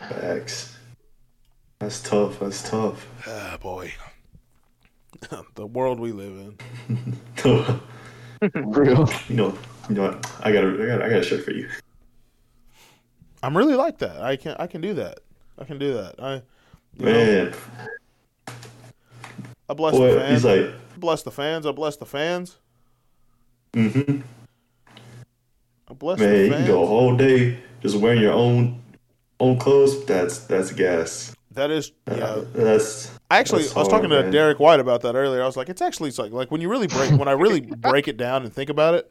Facts. That's tough. That's tough. Ah, boy. the world we live in. Real. you know, you know what? I got a, I got, I got a shirt for you. I'm really like that. I can I can do that. I can do that. I you know, Man, I bless the fans. he's like, I bless the fans. I bless the fans. mm-hmm. I bless Man, you can go a whole day just wearing your own own clothes. That's that's gas. That is yeah. Uh, that's I actually that's I was hard, talking to man. Derek White about that earlier. I was like, it's actually it's like like when you really break when I really break it down and think about it.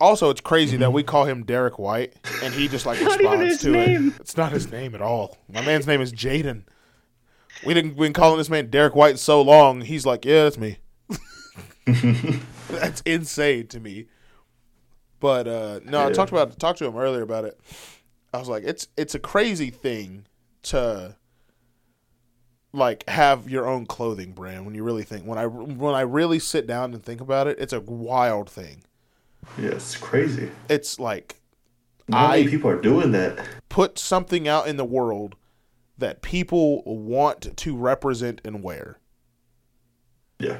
Also, it's crazy that we call him Derek White and he just like responds his to name. it. It's not his name at all. My man's name is Jaden. We didn't been calling this man Derek White so long. He's like, yeah, that's me. That's insane to me. But uh, no, I talked about talked to him earlier about it. I was like, it's it's a crazy thing to like have your own clothing brand when you really think when I when I really sit down and think about it, it's a wild thing. yeah, it's crazy. It's like Not many I- people are doing that. put something out in the world that people want to represent and wear. Yeah,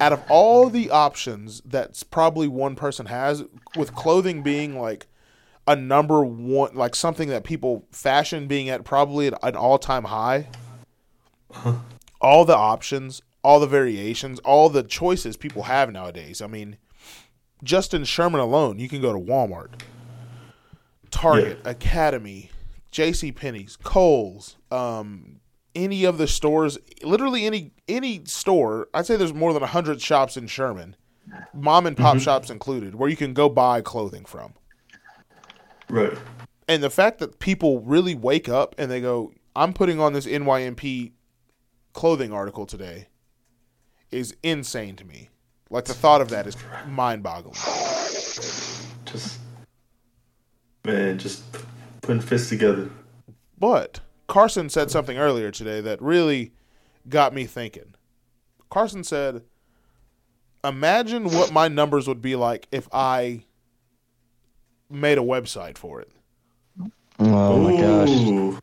out of all the options that's probably one person has with clothing being like a number one like something that people fashion being at probably at an all-time high all the options all the variations all the choices people have nowadays i mean just in sherman alone you can go to walmart target academy jc penney's kohl's um, any of the stores literally any any store i'd say there's more than 100 shops in sherman mom and pop mm-hmm. shops included where you can go buy clothing from right. and the fact that people really wake up and they go i'm putting on this nymp clothing article today is insane to me like the thought of that is mind-boggling Just man, just putting fists together. But Carson said something earlier today that really got me thinking. Carson said, Imagine what my numbers would be like if I made a website for it. Oh my gosh.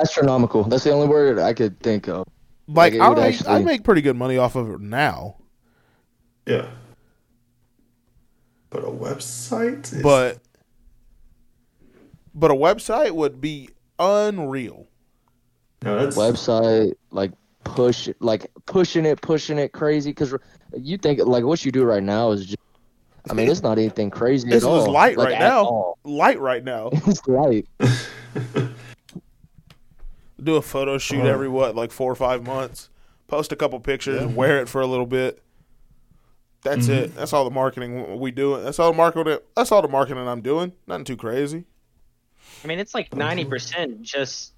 Astronomical. That's the only word I could think of. Like, Like, I, would make, actually- I make pretty good money off of it now, Yeah. But a website? Is, but but a website would be unreal. No, that's Website, like push, like pushing it, pushing it crazy. Because you think like what you do right now is just. I mean, it's not anything crazy This at all. is light like, right at now. all. Light right now. It's light. do a photo shoot Uh-huh. every what like four or five months post a couple pictures and wear it for a little bit that's Mm-hmm. it that's all the marketing we do that's all the marketing that's all the marketing i'm doing nothing too crazy I mean, it's like ninety percent just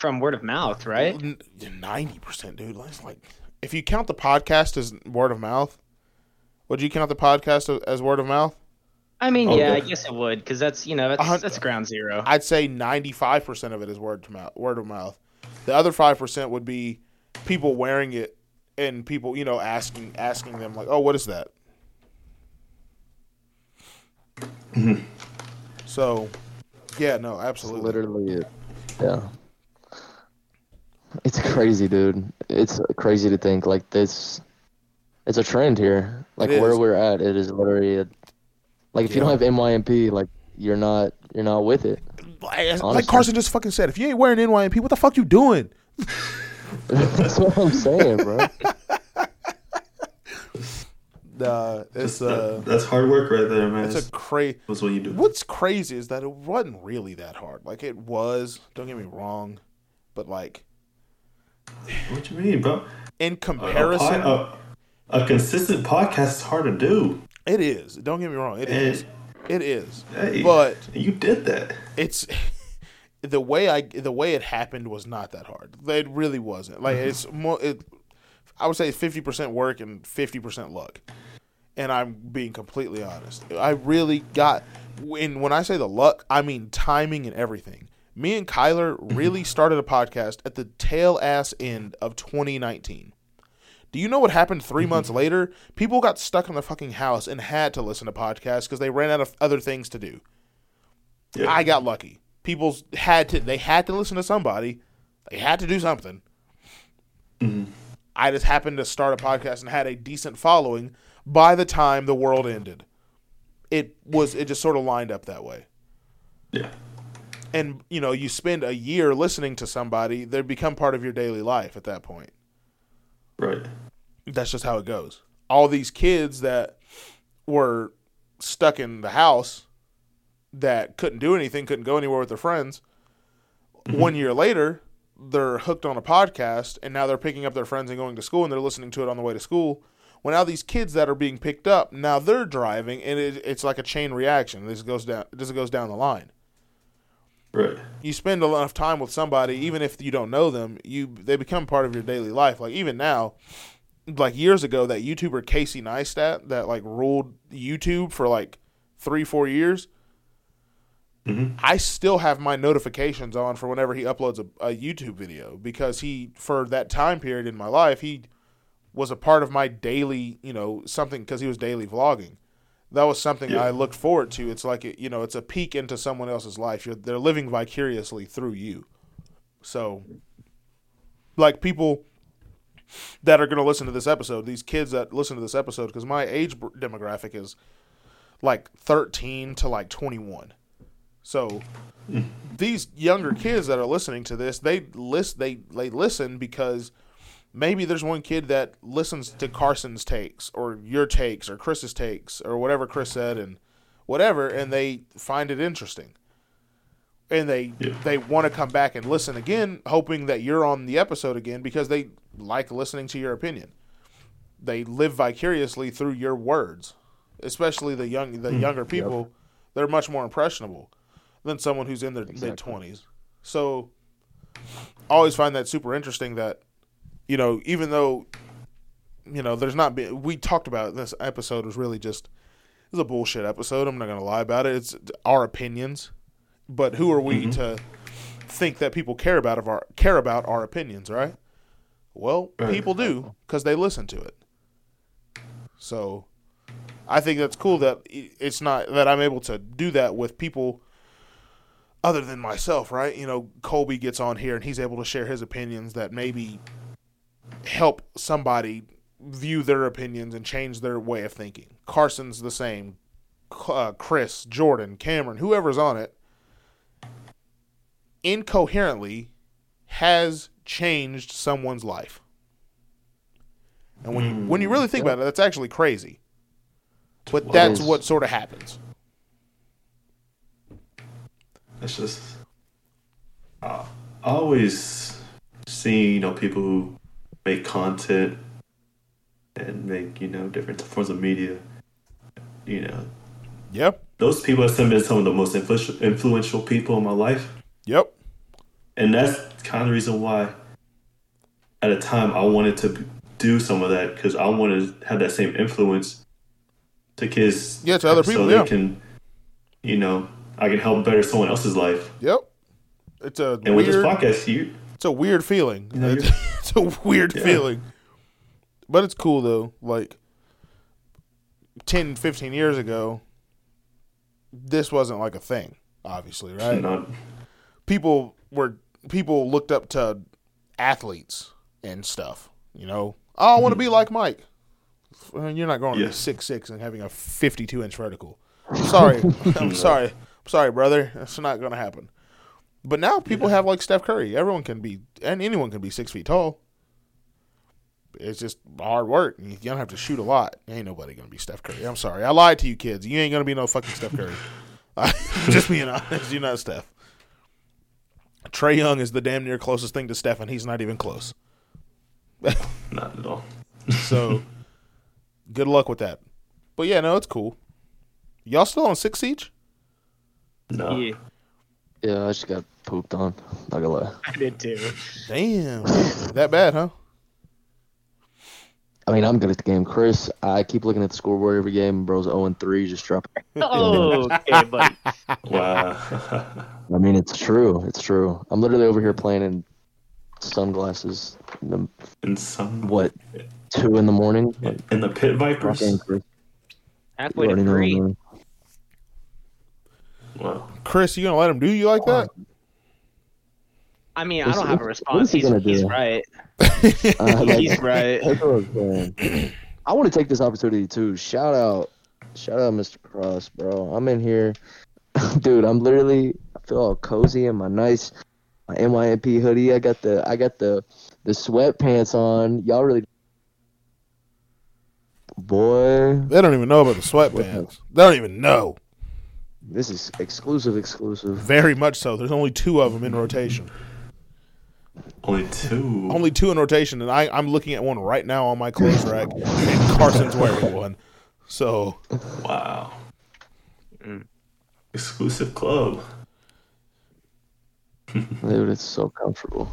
from word of mouth, right? N- 90% dude that's like if you count the podcast as word of mouth would you count the podcast as- as word of mouth I mean, Oh, yeah, I guess it would because that's you know that's hun- that's ground zero. i'd say 95% of it is word to mouth word of mouth the other 5% would be people wearing it and people you know asking asking them like, oh, what is that? Mm-hmm. So, yeah, no, It's absolutely. literally it. Yeah. It's crazy, dude. It's crazy to think like this. It's a trend here. Like where we're at, it is literally a, like if you don't have NYMP, like you're not you're not with it. Like, like Carson just fucking said, if you ain't wearing NYMP, what the fuck you doing? That's what I'm saying, bro. Uh, it's That- uh, that's hard work right there, man. it's That's, a crazy. that's what you do. What's crazy is that it wasn't really that hard. Like it was. Don't get me wrong, but like What you mean, bro? in comparison, po- a, a consistent podcast is hard to do. it is. Don't get me wrong. It And- is. It is. Hey, But you did that. it's the way I the way it happened was not that hard. It really wasn't. Like it's mm-hmm. more. It, I would say fifty percent work and fifty percent luck. And I'm being completely honest. I really got when when I say the luck, I mean timing and everything. Me and Kyler mm-hmm. really started a podcast at the tail ass end of 2019. Do you know what happened 3 mm-hmm. months later? People got stuck in their fucking house and had to listen to podcasts because they ran out of other things to do. Yeah. I got lucky. People had to they had to listen to somebody. They had to do something. Mm-hmm. I just happened to start a podcast and had a decent following by the time the world ended. It was it just sort of lined up that way. yeah. And you know, you spend a year listening to somebody, they become part of your daily life at that point. Right. That's just how it goes. All these kids that were stuck in the house that couldn't do anything, couldn't go anywhere with their friends. Mm-hmm. One year later, they're hooked on a podcast and now they're picking up their friends and going to school and they're listening to it on the way to school. Well, now these kids that are being picked up, now they're driving and it, it's like a chain reaction. This goes down. This goes down the line. Right. You spend enough time with somebody, even if you don't know them, you they become part of your daily life. Like even now, like years ago, that YouTuber Casey Neistat that like ruled YouTube for like three, four years. Mm-hmm. I still have my notifications on for whenever he uploads a, a YouTube video because he, for that time period in my life, he was a part of my daily, you know, something because he was daily vlogging. That was something Yeah. I looked forward to. It's like, you know, it's a peek into someone else's life. You're, they're living vicariously through you. So, like people that are going to listen to this episode, these kids that listen to this episode, because my age demographic is like 13 to like 21. So hmm. these younger kids that are listening to this, they list they they listen because maybe there's one kid that listens to Carson's takes or your takes or Chris's takes or whatever Chris said and whatever, and they find it interesting. And they Yeah. they want to come back and listen again, hoping that you're on the episode again because they like listening to your opinion. They live vicariously through your words, especially the young the mm-hmm. younger people. They're much more impressionable than someone who's in their mid twenties. So, I always find that super interesting. That you know, even though you know, there's not been we talked about it, this episode was really just it was a bullshit episode. I'm not gonna lie about it. It's our opinions, but who are we mm-hmm. to think that people care about of our care about our opinions, right? Well, people do because they listen to it. So, I think that's cool that it's not that I'm able to do that with people other than myself, right? You know, Kolby gets on here and he's able to share his opinions that maybe help somebody view their opinions and change their way of thinking. Carson's the same. Uh, Chris, Jordan, Cameron, whoever's on it, incoherently has changed someone's life. And when you when you really think about it, that's actually crazy. But that's what sort of happens. It's just I I always see you know people who make content and make you know different forms of media. You know, Yep. those people have been some of the most influential influential people in my life, Yep. and that's kind of the reason why. At a time, I wanted to do some of that because I want to have that same influence to kids. Yeah, to other so people, they yeah. can, you know, I can help better someone else's life. Yep. It's a And with this podcast, you It's a weird feeling. know, it's, you're- it's a weird Yeah. feeling. But it's cool though. Like 10, 15 years ago, this wasn't like a thing, obviously, right? Not, People were people looked up to athletes and stuff, you know. Oh, I want to mm-hmm. be like Mike. You're not going to Yeah. be six six and having a fifty two inch vertical. Sorry. I'm sorry. I'm sorry, brother. That's not going to happen. But now people have like Steph Curry. Everyone can be, and anyone can be six feet tall. It's just hard work. You don't have to shoot a lot. Ain't nobody gonna be Steph Curry. I'm sorry. I lied to you kids. You ain't gonna be no fucking Steph Curry. just being honest, you're not Steph. Trae Young is the damn near closest thing to Steph, and he's not even close. not at all. So, good luck with that. But yeah, no, it's cool. Y'all still on six siege? No. Yeah, Yeah, I just got pooped on. Not gonna lie. I did too. Damn, that bad, huh? I mean, I'm good at the game. Chris, I keep looking at the scoreboard every game. Bro's 0 and 3, just dropping. Oh, okay, buddy. Wow. I mean, it's true. It's true. I'm literally over here playing in sunglasses. in the- and some What, 2 in the morning? in the pit vipers. Okay, Chris, you Halfway to already know three. Doing. Wow. Chris, you gonna let him do you like that? I mean, I don't have a response. what is he he's, he's right. Uh, like- He's right. I'm. I want to take this opportunity too. Shout out, shout out, Mr. Cross, bro. I'm in here, dude. I'm literally, I feel all cozy in my nice, my NYMP hoodie. I got the, I got the, the sweatpants on. Y'all really, boy, They don't even know about the sweatpants. They don't even know. This is exclusive, exclusive. Very much so. There's only two of them in rotation. Only two. Only two in rotation, and I, I'm looking at one right now on my clothes rack, and Carson's wearing one. So Wow. Mm. Exclusive club. Dude, it's so comfortable.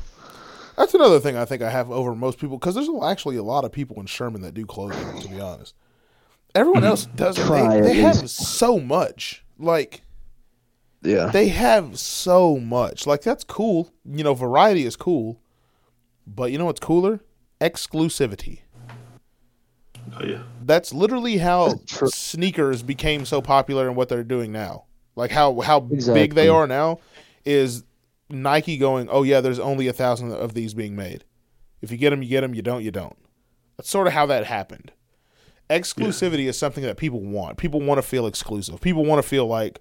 that's another thing I think I have over most people because there's actually a lot of people in Sherman that do clothing. To be honest, everyone else doesn't. They, they have so much. Like Yeah, they have so much. Like that's cool. You know, variety is cool, but you know what's cooler? Exclusivity. Oh yeah. That's literally how True. sneakers became so popular and what they're doing now. Like how how big they are now is Nike going, "Oh yeah, there's only a thousand of these being made. If you get them, you get them. You don't, you don't." That's sort of how that happened. Exclusivity is something that people want. People want to feel exclusive. People want to feel like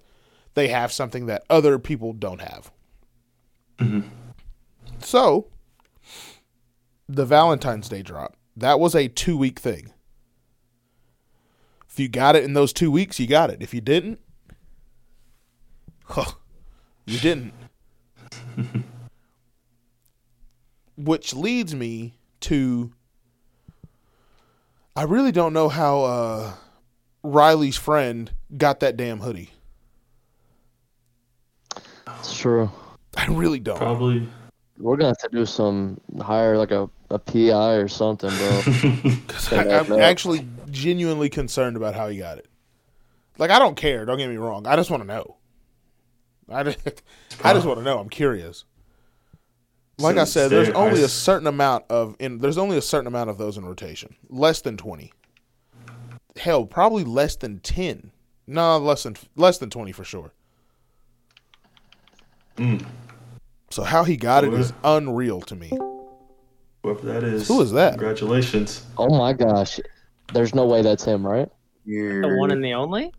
they have something that other people don't have. Mm-hmm. So, the Valentine's Day drop that was a two week thing. If you got it in those two weeks, you got it. If you didn't, huh, you didn't. Which leads me to I really don't know how uh, Riley's friend got that damn hoodie. it's true. I really don't. Probably. We're gonna have to do some hire like a, a PI or something, bro. 'Cause I, I'm actually genuinely concerned about how he got it. Like, I don't care. Don't get me wrong. I just want to know. I just, I just want to know. I'm curious. Like So I said, there's only a certain amount of in. There's only a certain amount of those in rotation. Less than twenty. Hell, probably less than ten. No, less than less than twenty for sure. Mm. So how he got it Sure. is unreal to me. Whoever that is. Who is that? Congratulations. oh my gosh, there's no way that's him, right? Yeah. The one and the only.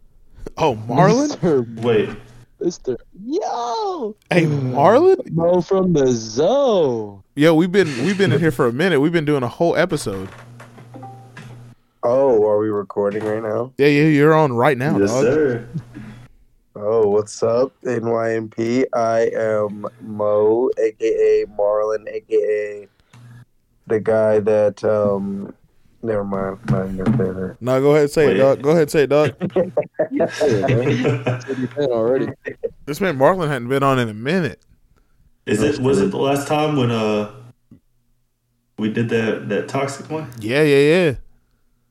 Oh, Marlen. Wait. Mr. Yo, hey, Marlen. bro from the zoo. Yo, we've been we've been in here for a minute. We've been doing a whole episode. Oh, are we recording right now? Yeah, yeah, you're on right now, yes, dog. sir. Oh, what's up, NYMP? I am Mo, aka Marlen, aka the guy that um. Never mind. I'm not even gonna say that. No, go ahead and say it, dog. Go ahead and say it, dog. What you saying already? this man Marlen hadn't been on in a minute. is it? Was it the last time when uh we did that that toxic one? Yeah, yeah, yeah.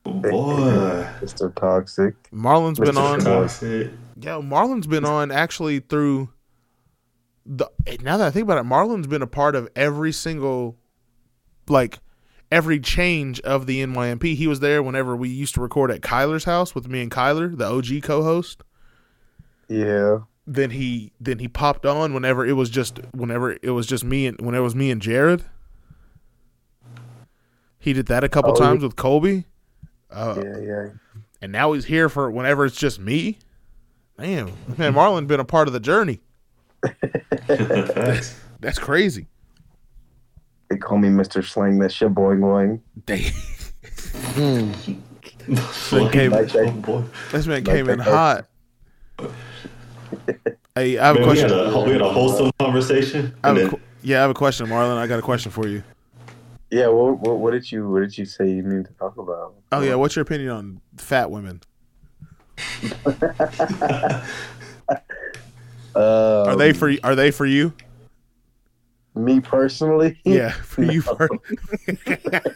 Boy. Mr. Toxic. Marlen's been on. Toxic. Toxic. Yeah, Marlen's been on actually through the now that I think about it, Marlen's been a part of every single, like, every change of the NYMP. He was there whenever we used to record at Kyler's house with me and Kyler, the OG co-host. Yeah. Then he then he popped on whenever it was just whenever it was just me and when it was me and Jared. He did that a couple Oh, times with Kolby. Uh, Yeah, yeah. and now he's here for whenever it's just me. Damn, man, Marlen been a part of the journey. Facts. That's crazy. They call me Mr. Slang. That shit boing boing. Damn, Hmm. Fucking came- oh boy. this man came in hot. Hey, I have a Man, we had question. a we had a wholesome conversation, I have a then yeah, I have a question, Marlen. I got a question for you. Yeah. What, what what did you what did you say you need to talk about? Oh yeah, what's your opinion on fat women? Uh, Are they for are they for you? Me personally? Yeah, for you. For,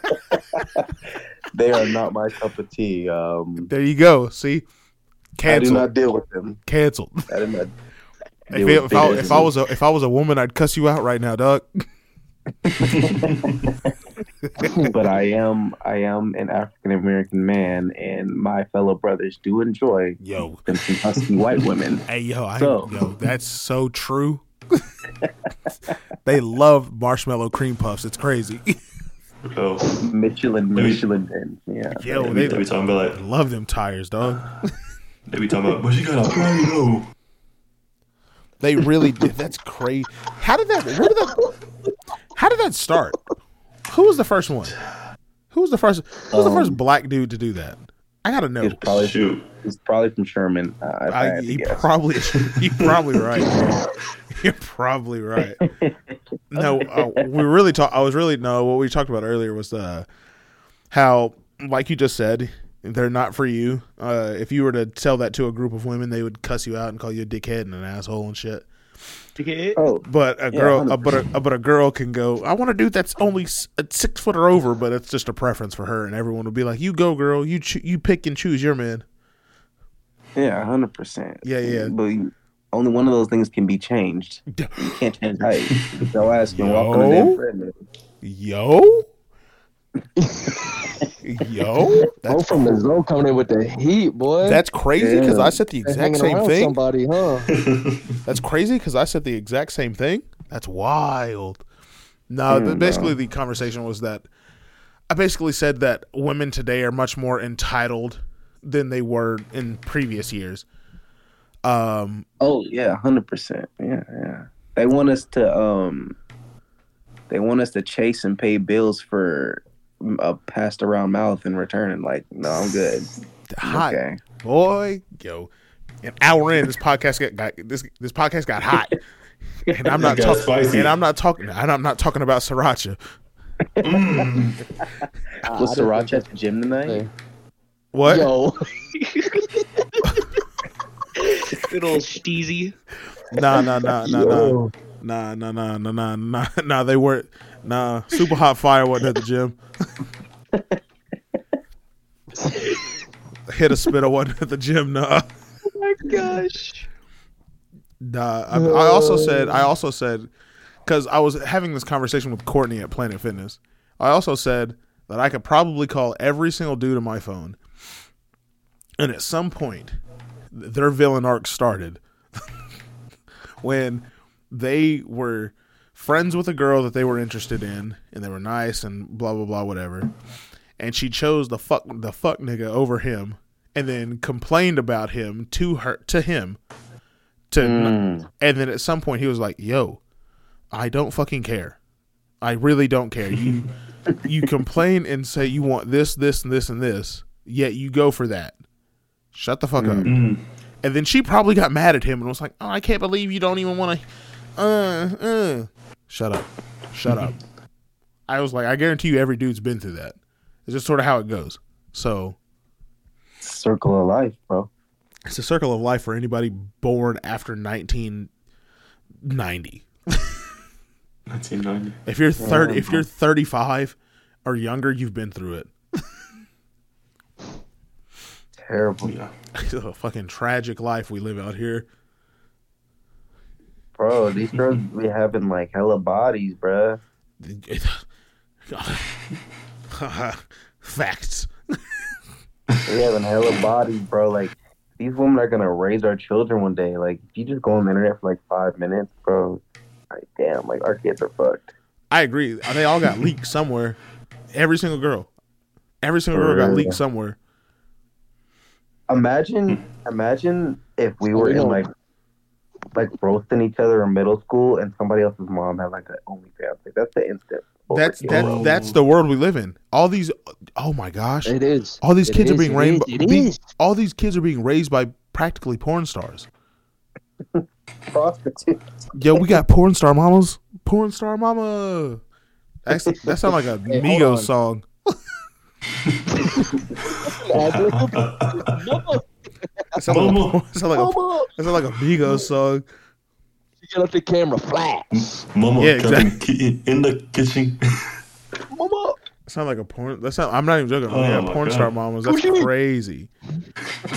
they are not my cup of tea. Um, there you go. See, I do cancel, not deal with them. cancel. I do not. If, it- if, I, if I was a if I was a woman, I'd cuss you out right now, dog. but I am I am an African American man, and my fellow brothers do enjoy Yo, them some husky white women. hey yo, I, So- yo, that's so true. they love marshmallow cream puffs. It's crazy. oh, Michelin, Michelin men. Yeah. Yo, they, they be talking about like love them tires, dog. they be talking about, but you got a burrito. They really did. That's crazy. How did that? Where did that? How did that start? Who was the first one? Who was the first? Who was the first Um, black dude to do that? I gotta know. It's probably Shoot, it's probably from Sherman. Uh, I, I, had to you guess. probably you're probably right. You're probably right. No, uh, we really talk. I was really no. What we talked about earlier was uh, how, like you just said, they're not for you. Uh, if you were to tell that to a group of women, they would cuss you out and call you a dickhead and an asshole and shit. Oh, But a Yeah, girl, uh, but a, but a girl can go. I want a dude that's only uh, six foot or over, but it's just a preference for her, and everyone will be like, "You go, girl. You cho- you pick and choose your man." yeah, hundred percent. Yeah, yeah. But you- only one of those things can be changed. You can't change height. Your ass can walk on the Yo. damn treadmill. Yo, yo, that's from the zone coming in with the heat, boy. That's crazy because Yeah. I said the exact same thing. Somebody, huh? That's crazy because I said the exact same thing. That's wild. No, th- basically the conversation was that I basically said that women today are much more entitled than they were in previous years. Um, Oh yeah, hundred percent. Yeah, yeah. They want us to um, they want us to chase and pay bills for a passed around mouth in return. And like, no, I'm good. hot Okay. boy, yo, an hour in this podcast got, got this this podcast got hot, and I'm not talking. And I'm not talking. And I'm not talking about sriracha. Mm. Was I Sriracha at the gym tonight? Hey. What? Yo, Good old steezy. Nah, nah, nah, nah, nah. Nah, nah, nah, nah, nah, nah, nah. They weren't. Nah, super hot fire wasn't at the gym. Hit a spitter wasn't at the gym. Nah, Oh my gosh. nah. I, I also said. I also said because I was having this conversation with Courtney at Planet Fitness. I also said that I could probably call every single dude on my phone, and at some point, their villain arc started when they were friends with a girl that they were interested in, and they were nice and blah blah blah whatever, and she chose the fuck the fuck nigga over him, and then complained about him to her to him, to Mm. and then at some point he was like, "Yo, I don't fucking care. I really don't care. You you complain and say you want this, this, and this, and this, yet you go for that. Shut the fuck up." Mm. And then she probably got mad at him and was like, "Oh, I can't believe you don't even want to." Uh, uh. Shut up, shut up. I was like, I guarantee you, every dude's been through that. It's just sort of how it goes. So Circle of life, bro. it's a circle of life for anybody born after 1990. 1990. If you're thirty, if you're 35 or younger, you've been through it. Terrible. Yeah. It's a fucking tragic life we live out here. Bro, these girls be having like hella bodies, bruh. Facts. we having hella bodies, bro. Like these women are gonna raise our children one day. Like if you just go on the internet for like five minutes, bro. Like damn, like our kids are fucked. I agree. They all got leaked somewhere. Every single girl. Every single girl got leaked somewhere. Imagine, imagine if we were in like, like roasting each other in middle school, and somebody else's mom had like an OnlyFans. Like that's the instant. That's overkill, that that's the world we live in. All these oh my gosh. It is. All these It kids are being raised is, being- all these kids are being raised by practically porn stars. prostitutes. Yo, we got porn star mamas. Porn star mama. That's, that sounds like a Hey, Migos song. That sound like a, Mama. that sound like a, sound like a Migos song. you get up the camera, flash. Mama, Yeah, come in the kitchen. Mama. That sound like a porn. That sound. I'm not even joking. Oh yeah, porn God. star mamas. That's Coochie meat. crazy.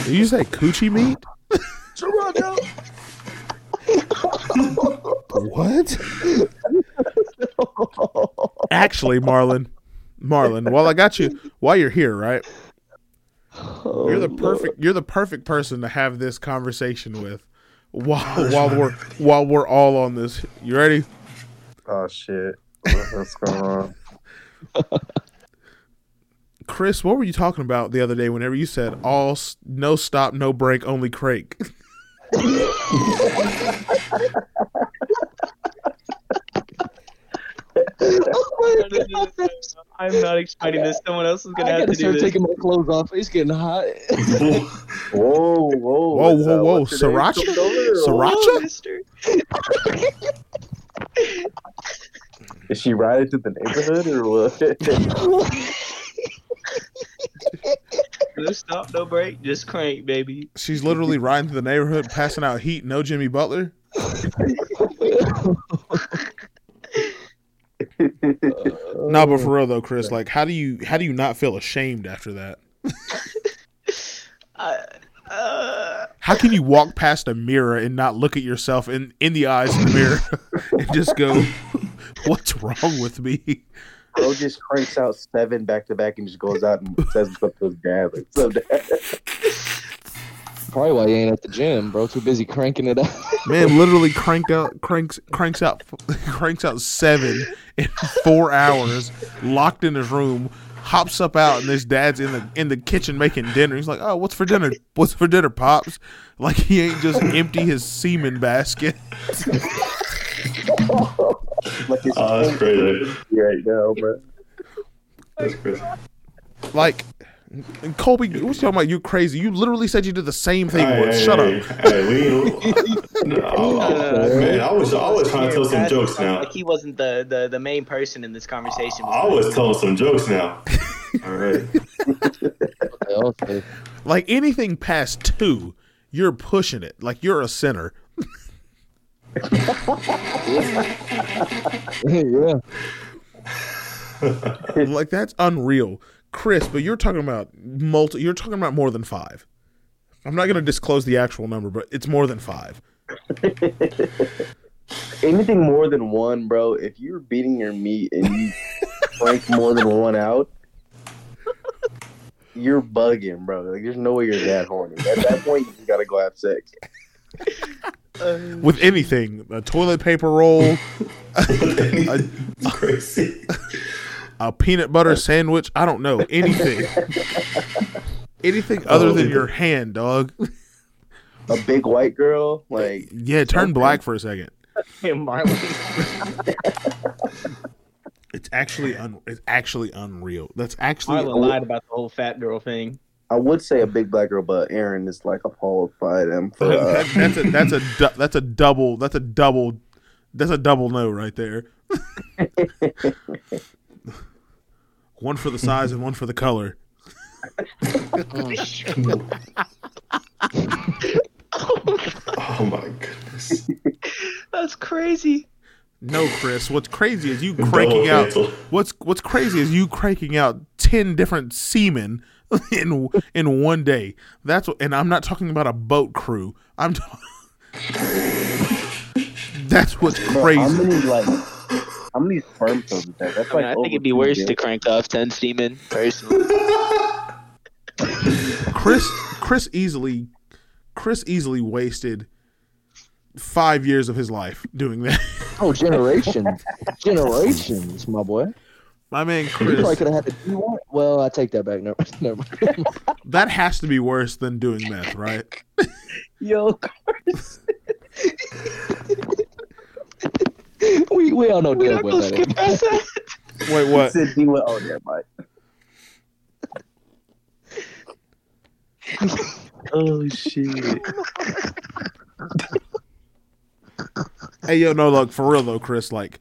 Did you say coochie meat? Toronto. What? Actually, Marlen, Marlen. While I got you, while you're here, right? You're the oh, perfect. You're the perfect person to have this conversation with. While while we're while we're all on this, you ready? Oh shit, what's going on? Chris, what were you talking about the other day? Whenever you said all no stop, no break, only crank. Oh I'm not explaining this. Someone else is gonna have gotta to do start this. taking my clothes off. It's getting hot. Whoa, whoa, Whoa, what's whoa, up? whoa! What's your name? Sriracha, sriracha. Oh. Is she riding through the neighborhood or what? No stop, no break, just crank, baby. She's literally riding through the neighborhood, passing out heat. No Jimmy Butler. No, but for real though, Chris, like, how do you how do you not feel ashamed after that? Uh, uh, How can you walk past a mirror and not look at yourself in in the eyes of the mirror and just go, "What's wrong with me?" Bro just cranks out seven back to back and just goes out and says what's up to his dad. Like, what's up, dad? Probably why you ain't at the gym, bro. Too busy cranking it up. Man, literally cranked out cranks cranks out cranks out seven in four hours, locked in his room. Hops up out and his dad's in the in the kitchen making dinner. He's like, "Oh, what's for dinner? What's for dinner, pops?" Like he ain't just empty his semen basket. like it's Oh, that's crazy. right now, bro. That's crazy. Like, Kolby, what you talking about? You crazy? You literally said you did the same thing Hey, once. hey, Shut hey, up. Hey, we, no, uh, man, I was, I was trying to tell some jokes now. Like he wasn't the, the, the main person in this conversation. I was telling some jokes now. All right. okay. Like anything past two, you're pushing it. Like you're a sinner. yeah. Like that's unreal, Chris. But you're talking about multi. You're talking about more than five. I'm not going to disclose the actual number, but it's more than five. Anything more than one, bro. If you're beating your meat and you crank more than one out, you're bugging, bro. Like, there's no way you're that horny. At that point, you just gotta go have sex. With anything, a toilet paper roll, a, crazy. A peanut butter sandwich. I don't know anything. anything other than your hand, dog. A big white girl, like Yeah, turn black for a second. Marlen. It's actually un- it's actually unreal. That's actually Marlen lied about the whole fat girl thing. I would say a big black girl, but Aaron is like appalled by them. For, uh, That- that's a that's a du- that's a double that's a double that's a double no right there. One for the size and one for the color. Oh my goodness. That's crazy. No, Chris. What's crazy is you cranking Double out. cancel. What's what's crazy is you cranking out ten different seamen in in one day. That's what, and I'm not talking about a boat crew. I'm talking That's what's Bro, how crazy. many like how many sperm cells is that? That's I, mean, like I think it'd be worse billion. to crank off ten semen personally. Chris Chris easily Chris easily wasted five years of his life doing that. Oh, generations, generations, my boy. My man You probably Chris, could have had to do one. Well, I take that back. Never, never mind. that has to be worse than doing meth, right? Yo, we we all know We damn don't well go that. skip ain't- past that. Wait, what? said D went. Oh yeah, Mike. oh shit. Hey, yo, no, look, for real though, Chris, like,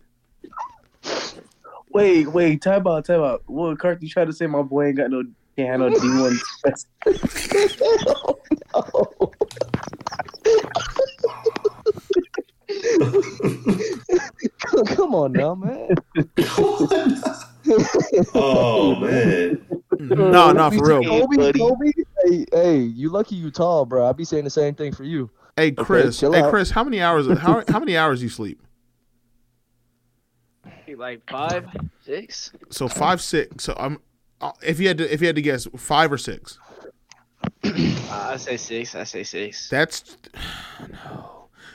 Wait, wait, time out, time out. What Carthy tried to say my boy ain't got no can't have no D one Come on now, man. oh man. no, no, for real. Kobe, buddy. Kobe, hey, hey, you lucky you tall, bro. I'd be saying the same thing for you. Hey, Chris, chill hey, out. Chris, how many hours? How how many hours you sleep? Like five, six. So five, six. So I'm. uh, If you had to, if you had to guess, five or six. Uh, I say six. I say six. That's no.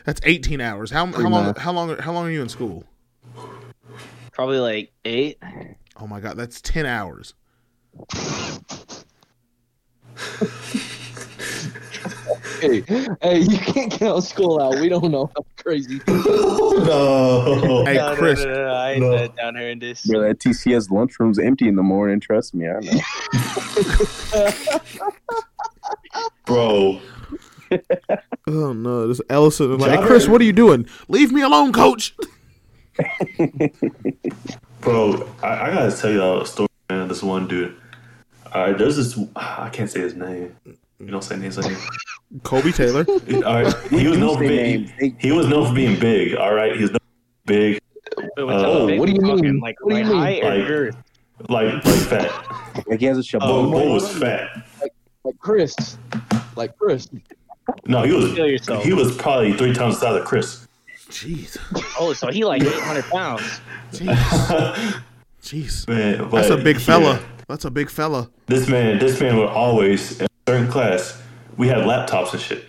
That's eighteen hours. How how long? How long? How long are you in school? Probably like eight. Oh my god, that's ten hours. Hey, hey, you can't count school out. We don't know how crazy. no. Hey, no, Chris. No, no, no, I ain't No. that down here in this. Bro, that TCS lunchroom's empty in the morning. Trust me, I know. Bro. Oh no, this Ellison is like, hey, Chris, what are you doing? Leave me alone, coach. Bro, I, I gotta tell y'all a story, man. This one dude. Alright, there's this I can't say his name. You don't say names like Kobe Taylor. Alright. He was known for being names. He was known for being big, alright? He was known for being big, Wait, what, Oh, big what do you we mean? Like, What do you mean? Like- girth? like like fat. Like he has a oh, Bo, shaboom. Bo was fat. Like Chris, like Chris. No, he was Kill yourself. he was probably three times the size of Chris. Jeez, Oh, so he like 800 pounds. jeez, jeez. man, That's a big fella. yeah, That's a big fella. this man, this man would always in certain class. We had laptops and shit.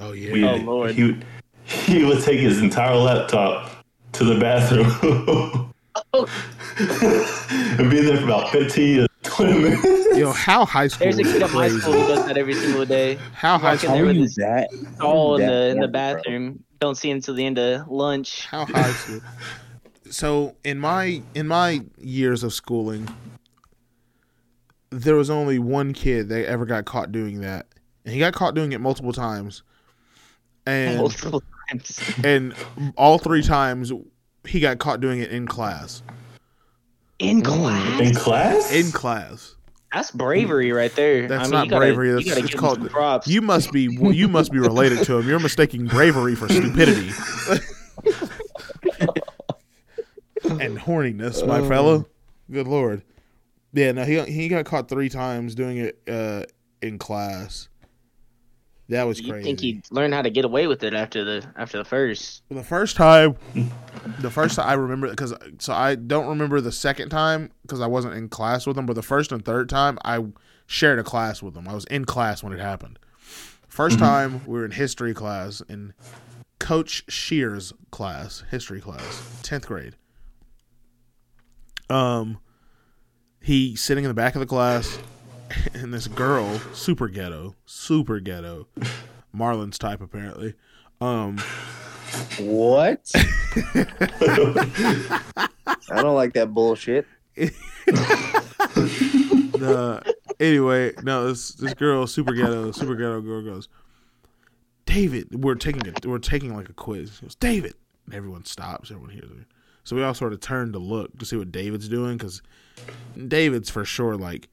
Oh yeah. We, Oh, Lord. He would he would take his entire laptop to the bathroom oh. and be there for about fifteen to twenty minutes. Yo, how high school There's a kid at high school who does that every single day. How high Walk in school? How are you his that? all in the in the horny, bro? bathroom. Don't see him until the end of lunch. How high school? So in my in my years of schooling, there was only one kid that ever got caught doing that, and he got caught doing it multiple times, and Multiple times. and all three times he got caught doing it in class. In class. In class? In class. That's bravery right there. That's I mean, not gotta, bravery. That's, That's it's called. props. You must be you must be related to him. You're mistaking bravery for stupidity and horniness, my fellow. Good lord. Yeah, no, he he got caught three times doing it uh, in class. That was You crazy. think he'd learn how to get away with it after the after the first? the first time, the first time I remember because so I don't remember the second time because I wasn't in class with him. But the first and third time, I shared a class with him. I was in class when it happened. 1st time we were in history class in Coach Shear's class, history class, tenth grade. Um, he sitting in the back of the class, and this girl, super ghetto, super ghetto, Marlen's type apparently. Um, What? I don't like that bullshit. uh, anyway, no, this this girl, super ghetto, super ghetto girl goes, David, we're taking it, we're taking like a quiz. She goes, David, and everyone stops, everyone hears her. So we all sort of turn to look to see what David's doing because David's for sure like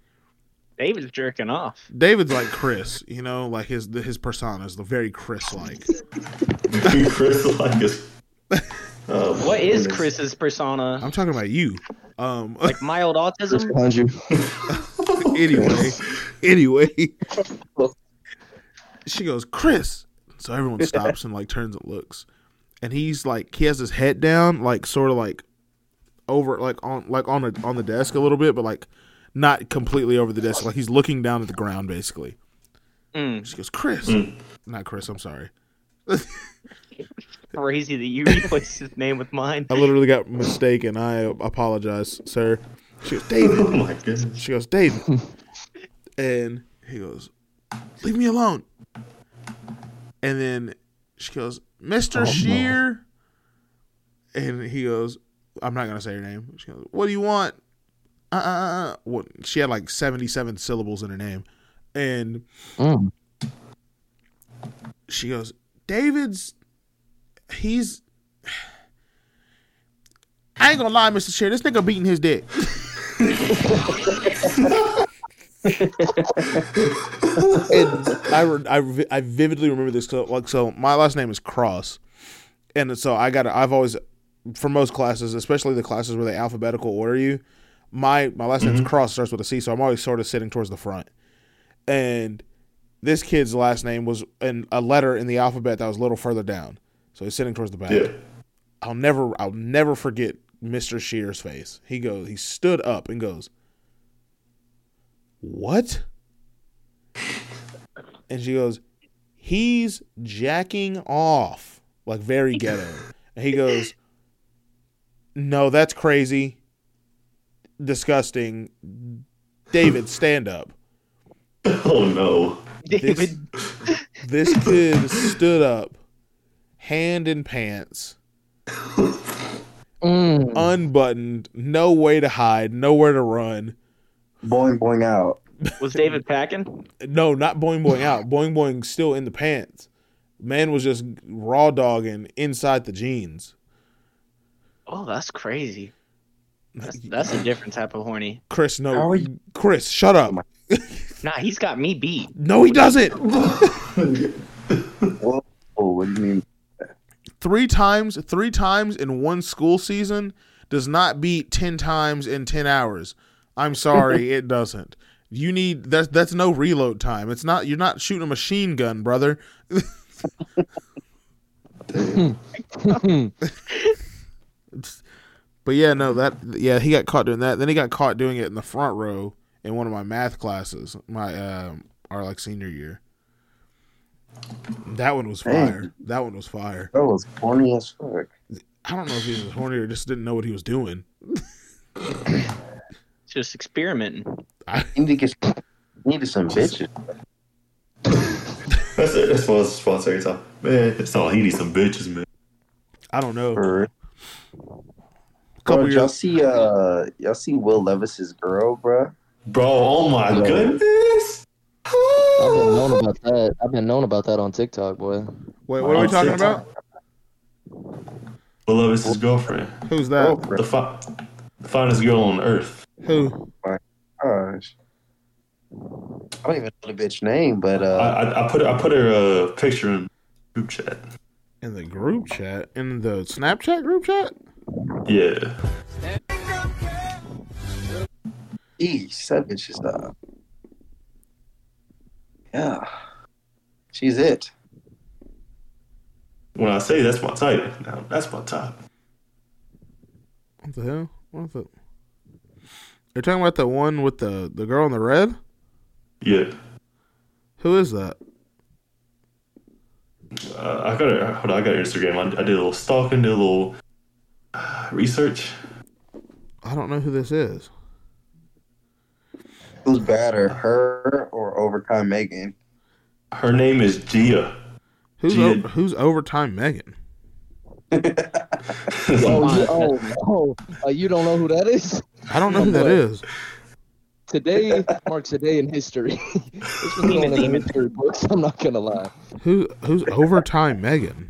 David's jerking off. David's like Chris, you know, like his his persona is the very Chris like. Chris like is. Oh, my What is goodness. Chris's persona? I'm talking about you. Um, Like mild autism? Behind you. anyway, anyway, she goes, Chris. So everyone stops and like turns and looks, and he's like he has his head down, like sort of like over like on like on a, on the desk a little bit, but like not completely over the desk. Like he's looking down at the ground basically. Mm, She goes, Chris, not Chris. I'm sorry. crazy that you replaced his name with mine. I literally got mistaken. I apologize, sir. She goes, David. Oh my goodness. She goes, David. and he goes, Leave me alone. And then she goes, Mr. Shear. And he goes, I'm not going to say her name. She goes, What do you want? Uh, uh, uh. What? She had like 77 syllables in her name. And Mm. she goes, David's, he's, I ain't gonna lie, Mr. Shear, this nigga beating his dick. and I, re- I, I vividly remember this. So, like, so my last name is Cross, and so I got. I've always, for most classes, especially the classes where they alphabetical order you, my my last name's mm-hmm. Cross starts with a C, so I'm always sort of sitting towards the front. And this kid's last name was in a letter in the alphabet that was a little further down, so he's sitting towards the back. Yeah. I'll never I'll never forget Mr. Shear's face. He goes he stood up and goes, "What?" And she goes, "He's jacking off." Like very ghetto. and he goes, "No, that's crazy. Disgusting. David, stand up." Oh no. David, This kid stood up, hand in pants, Mm. unbuttoned, no way to hide, nowhere to run. Boing boing out. was David packing? No, not boing boing out. Boing boing still in the pants. Man was just raw dogging inside the jeans. Oh, that's crazy. That's, that's a different type of horny. Chris, How no. are you- Chris, shut up. Oh nah, he's got me beat. No, he doesn't. Whoa, oh, what do you mean? Three times, three times in one school season does not beat ten times in ten hours. I'm sorry, it doesn't. You need that's that's no reload time. It's not you're not shooting a machine gun, brother. But yeah, no, that yeah, he got caught doing that. Then he got caught doing it in the front row in one of my math classes, my um, our like senior year. That one was fire. Dang. That one was fire. That was corny as fuck. I don't know if he was horny or just didn't know what he was doing. Just experimenting. You need to get needed some bitches. That's it. That's what I was supposed to say. Man, it's all he needs some bitches, man. I don't know. For real. couple Bro, y'all see uh y'all see Will Levis's girl, bro? Bro, oh my Yeah. goodness. I've been known about that. I've been known about that on TikTok, boy. Wait, what are we talking shit. about? Will Levis' his girlfriend. Who's that? Oh, The, fi- the finest girl on earth. Who? My gosh. I don't even know the bitch name, but I, uh I, I put I put her uh, picture in group chat. In the group chat? In the Snapchat group chat? Yeah. Eesh, that bitch is uh Yeah. She's it. When I say that's my type, now that's my type. What the hell? What the? You're talking about the one with the the girl in the red? Yeah. Who is that? Uh, I got her. Hold on, I got her Instagram. I, I did a little stalking, did a little research. I don't know who this is. Who's better, her or overtime Megan? Her name is Gia. Who's Gia. o- who's overtime Megan? Oh, you, oh, oh uh, you don't know who that is? I don't know who that is. Today marks a day in history. this was going in the history books. I'm not gonna lie. Who who's overtime Megan?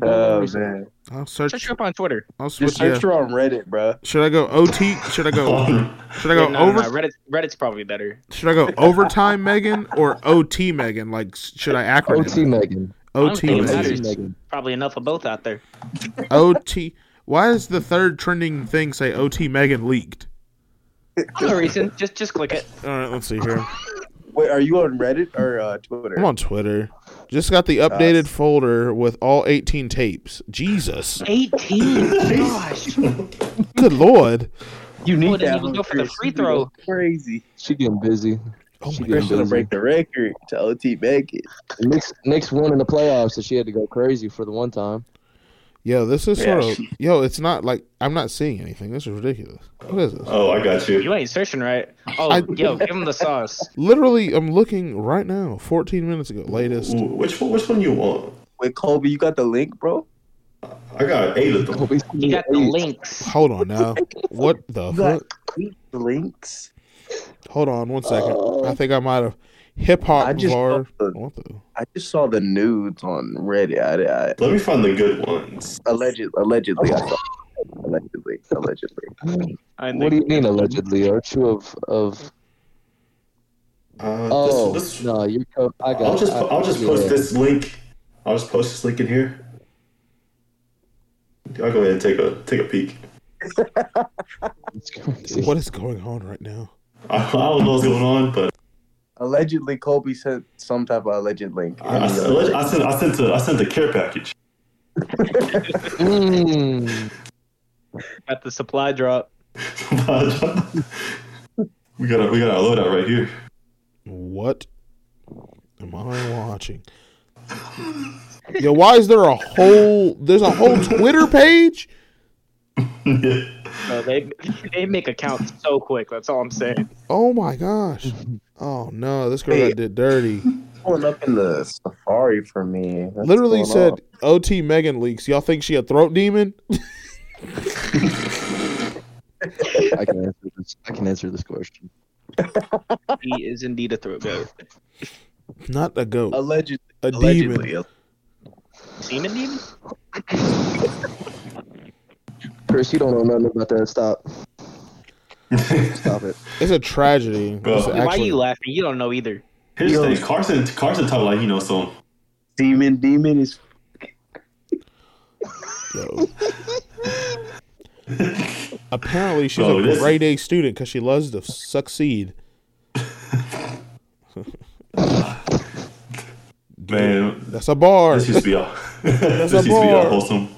Oh man. I'll Search search. her up on Twitter. I'll switch. Just Yeah. search her on Reddit, bro. Should I go OT? Should I go? Should I go Yeah, no, over? no, no, Reddit, Reddit's probably better. Should I go overtime Megan or OT Megan? Like, should I acronym? OT Megan. OT Megan. matters. OT Megan. Probably enough of both out there. OT. Why does the third trending thing say OT Megan leaked? No reason. Just just click it. All right, let's see here. Wait, are you on Reddit or uh, Twitter? I'm on Twitter. Just got the updated folder with all 18 tapes. Jesus. 18. Gosh. Good lord. You Well, need then that you can one, go for the free throw. Crazy. She getting busy. Oh She getting gonna break the record to OT make it. Knicks, Knicks won in the playoffs, so she had to go crazy for the one time. Yo, this is Yeah. sort of. Yo, it's not like. I'm not seeing anything. This is ridiculous. What is this? Oh, I got you. You ain't searching right. Oh, I- yo, give him the sauce. Literally, I'm looking right now. 14 minutes ago, latest. Ooh, Which one? Which one you want? Wait, Kolby, you got the link, bro? I got eight of them. Kobe You got the links. Hold on now. What the You got fuck? the links. Hold on one second. I think I might have hip hop I just var. What the? I just saw the nudes on Reddit. I, I, Let me find the good ones. alleged, allegedly, I saw. Allegedly, allegedly. I What do you mean allegedly? Aren't you of of? Uh, Oh this, this, no, you're. Co- I got. I'll just I- I'll just yeah. post this link. I'll just post this link in here. I'll go ahead and take a take a peek. What is going on right now? I, I don't know what's going on, but Allegedly, Kolby sent some type of alleged link. I, I, sent- I sent I sent a, I sent the care package. Mm. Got the supply drop. we got a we got a loadout right here. What am I watching? Yo, why is there a whole? There's a whole Twitter page. yeah. No, they they make accounts so quick. That's all I'm saying. Oh my gosh. Oh no, this girl Hey. got did dirty. pulling up in the Safari for me. What's Literally said on? OT Megan leaks. Y'all think she a throat demon? I can answer this. I can answer this question. He is indeed a throat goat. Not a goat. allegedly. A demon. Allegedly. Semen demon? Chris, you don't know nothing about that. Stop. Stop it. It's a tragedy. Bro, It's why Why are you laughing? You don't know either. Here's the thing. Carson Carson talk like you know some. Demon, demon is. Yo. Apparently, she's Bro, a this- grade A student because she loves to succeed. Man, That's a bar. this used to be all. this a used to be all bar. wholesome.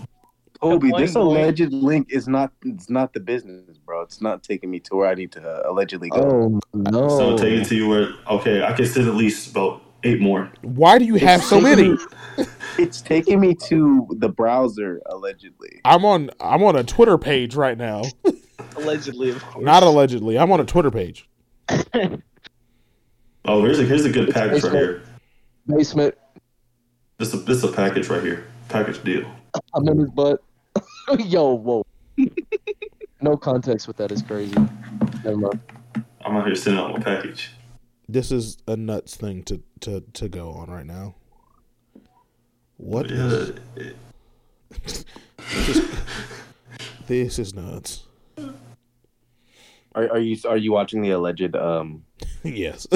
Kolby, this boy. alleged link is not. It's not the business, bro. It's not taking me to where I need to uh, allegedly go. Oh no. So I'll take it to you where okay, I can send at least about eight more. Why do you have so many? It's taking me to the browser allegedly. I'm on. I'm on a Twitter page right now. Allegedly, of course. Not allegedly. I'm on a Twitter page. Oh, here's a here's a good It's package right here. Basement. This is this is a package right here. Package deal. I'm in his butt. Yo, whoa. no context with that is crazy. Never mind. I'm out here sending out my package. This is a nuts thing to to to go on right now. What is Yeah, this? Is nuts. Are, are you are you watching the alleged? Um, yes.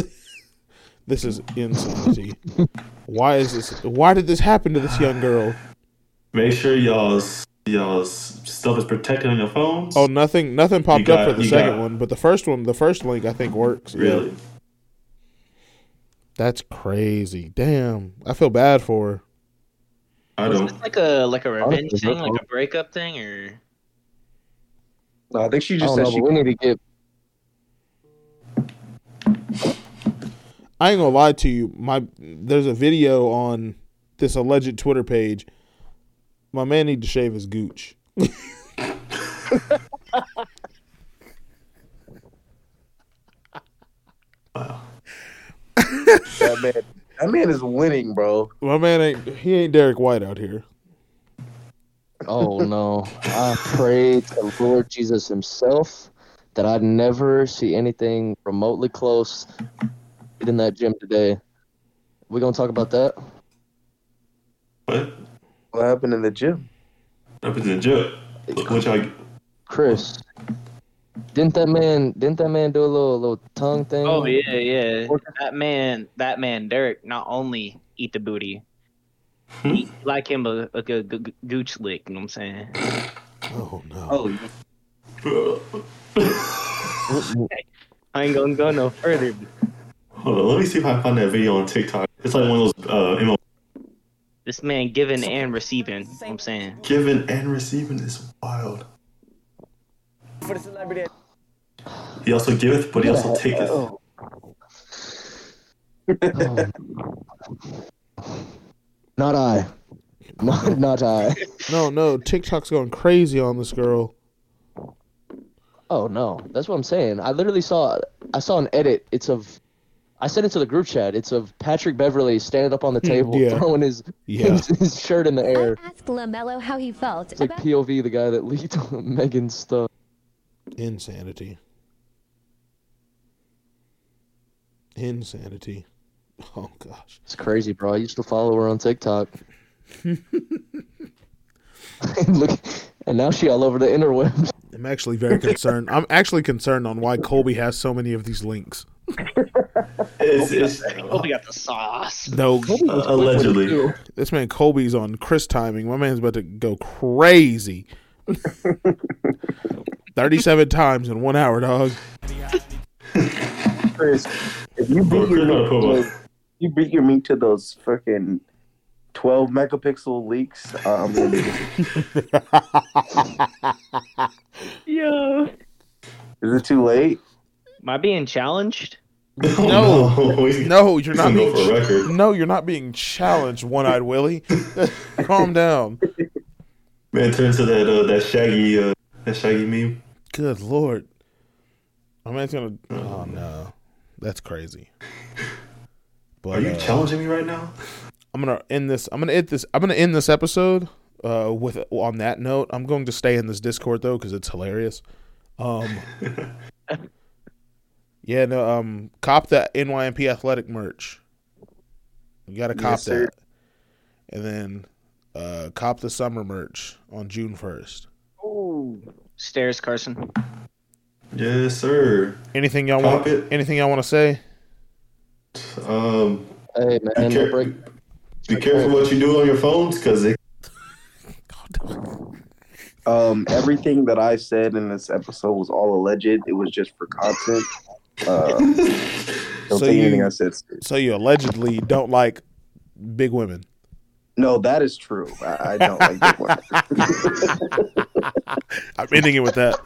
this is insanity. Why is this? Why did this happen to this young girl? Make sure y'all's y'all's stuff is protected on your phones. Oh, nothing. Nothing popped got- up for the second got- one, but the first one, the first link, I think works. Yeah. really? That's crazy. Damn. I feel bad for her. I Was don't. this like a like a revenge thing, like a breakup thing, or no, I think she just said know, she. but we need to get. I ain't gonna lie to you. My there's a video on this alleged Twitter page. My man need to shave his gooch. That man, that man is winning, bro. My man ain't he ain't Derrick White out here. Oh no! I pray to the Lord Jesus Himself that I'd never see anything remotely close in that gym today. We gonna talk about that? What? What happened in the gym? Up in the jet. Which I Chris, didn't that man? Didn't that man do a little little tongue thing? oh yeah, yeah, that man, that man, Derek, not only eat the booty, he like him a, a good, good gooch lick. You know what I'm saying? Oh no. Oh, I ain't gonna go no further. Hold on, let me see if I can find that video on TikTok. It's like one of those uh, ML This man giving and receiving. you know what I'm saying. Giving and receiving is wild. For the celebrity. He also giveth, but he also taketh. Oh. Not I. Not, not I. No, no, TikTok's going crazy on this girl. Oh no, that's what I'm saying. I literally saw I saw an edit. It's of I sent it to the group chat. It's of Patrick Beverley standing up on the hmm, table, yeah. throwing his, Yeah. his his shirt in the air. I asked LaMelo how he felt It's like about POV, the guy that leaked Megan's stuff. Insanity. Insanity. Oh gosh. It's crazy, bro. I used to follow her on TikTok. and look, and now she all over the interwebs. I'm actually very concerned. I'm actually concerned on why Kolby has so many of these links. It's, it's, Oh, we got the sauce. No, uh, allegedly. this man Kolby's on Chris timing. My man's about to go crazy. 37 times in one hour, dog. Chris, if you beat your meat, gotta put to, you beat your meat to those freaking twelve megapixel leaks, I'm gonna be. Yo. Is it too late? Am I being challenged? No. no, No, you're not being. for. No, you're not being challenged, one-eyed Willie. Calm down. Man, turn to that uh, that shaggy uh, that shaggy meme. Good lord. My man's gonna. Oh no, that's crazy. But Are you uh, challenging me right now? I'm gonna end this. I'm gonna end this. I'm gonna end this episode. Uh, with on that note, I'm going to stay in this Discord though because it's hilarious. Um, yeah, no. Um, cop that NYMP athletic merch. You gotta cop Yes, sir. that, and then uh, cop the summer merch on June first. Ooh. Stairs, Carson. Yes, sir. Anything y'all Cop want? it. Anything y'all want to say? Um, Hey man, be, no care- break. Be careful what you do on your phones because it. Um, everything that I said in this episode was all alleged. It was just for content. Uh, don't So take you- anything I said. So you allegedly don't like big women. No, that is true. I, I don't like big women. I'm ending it with that.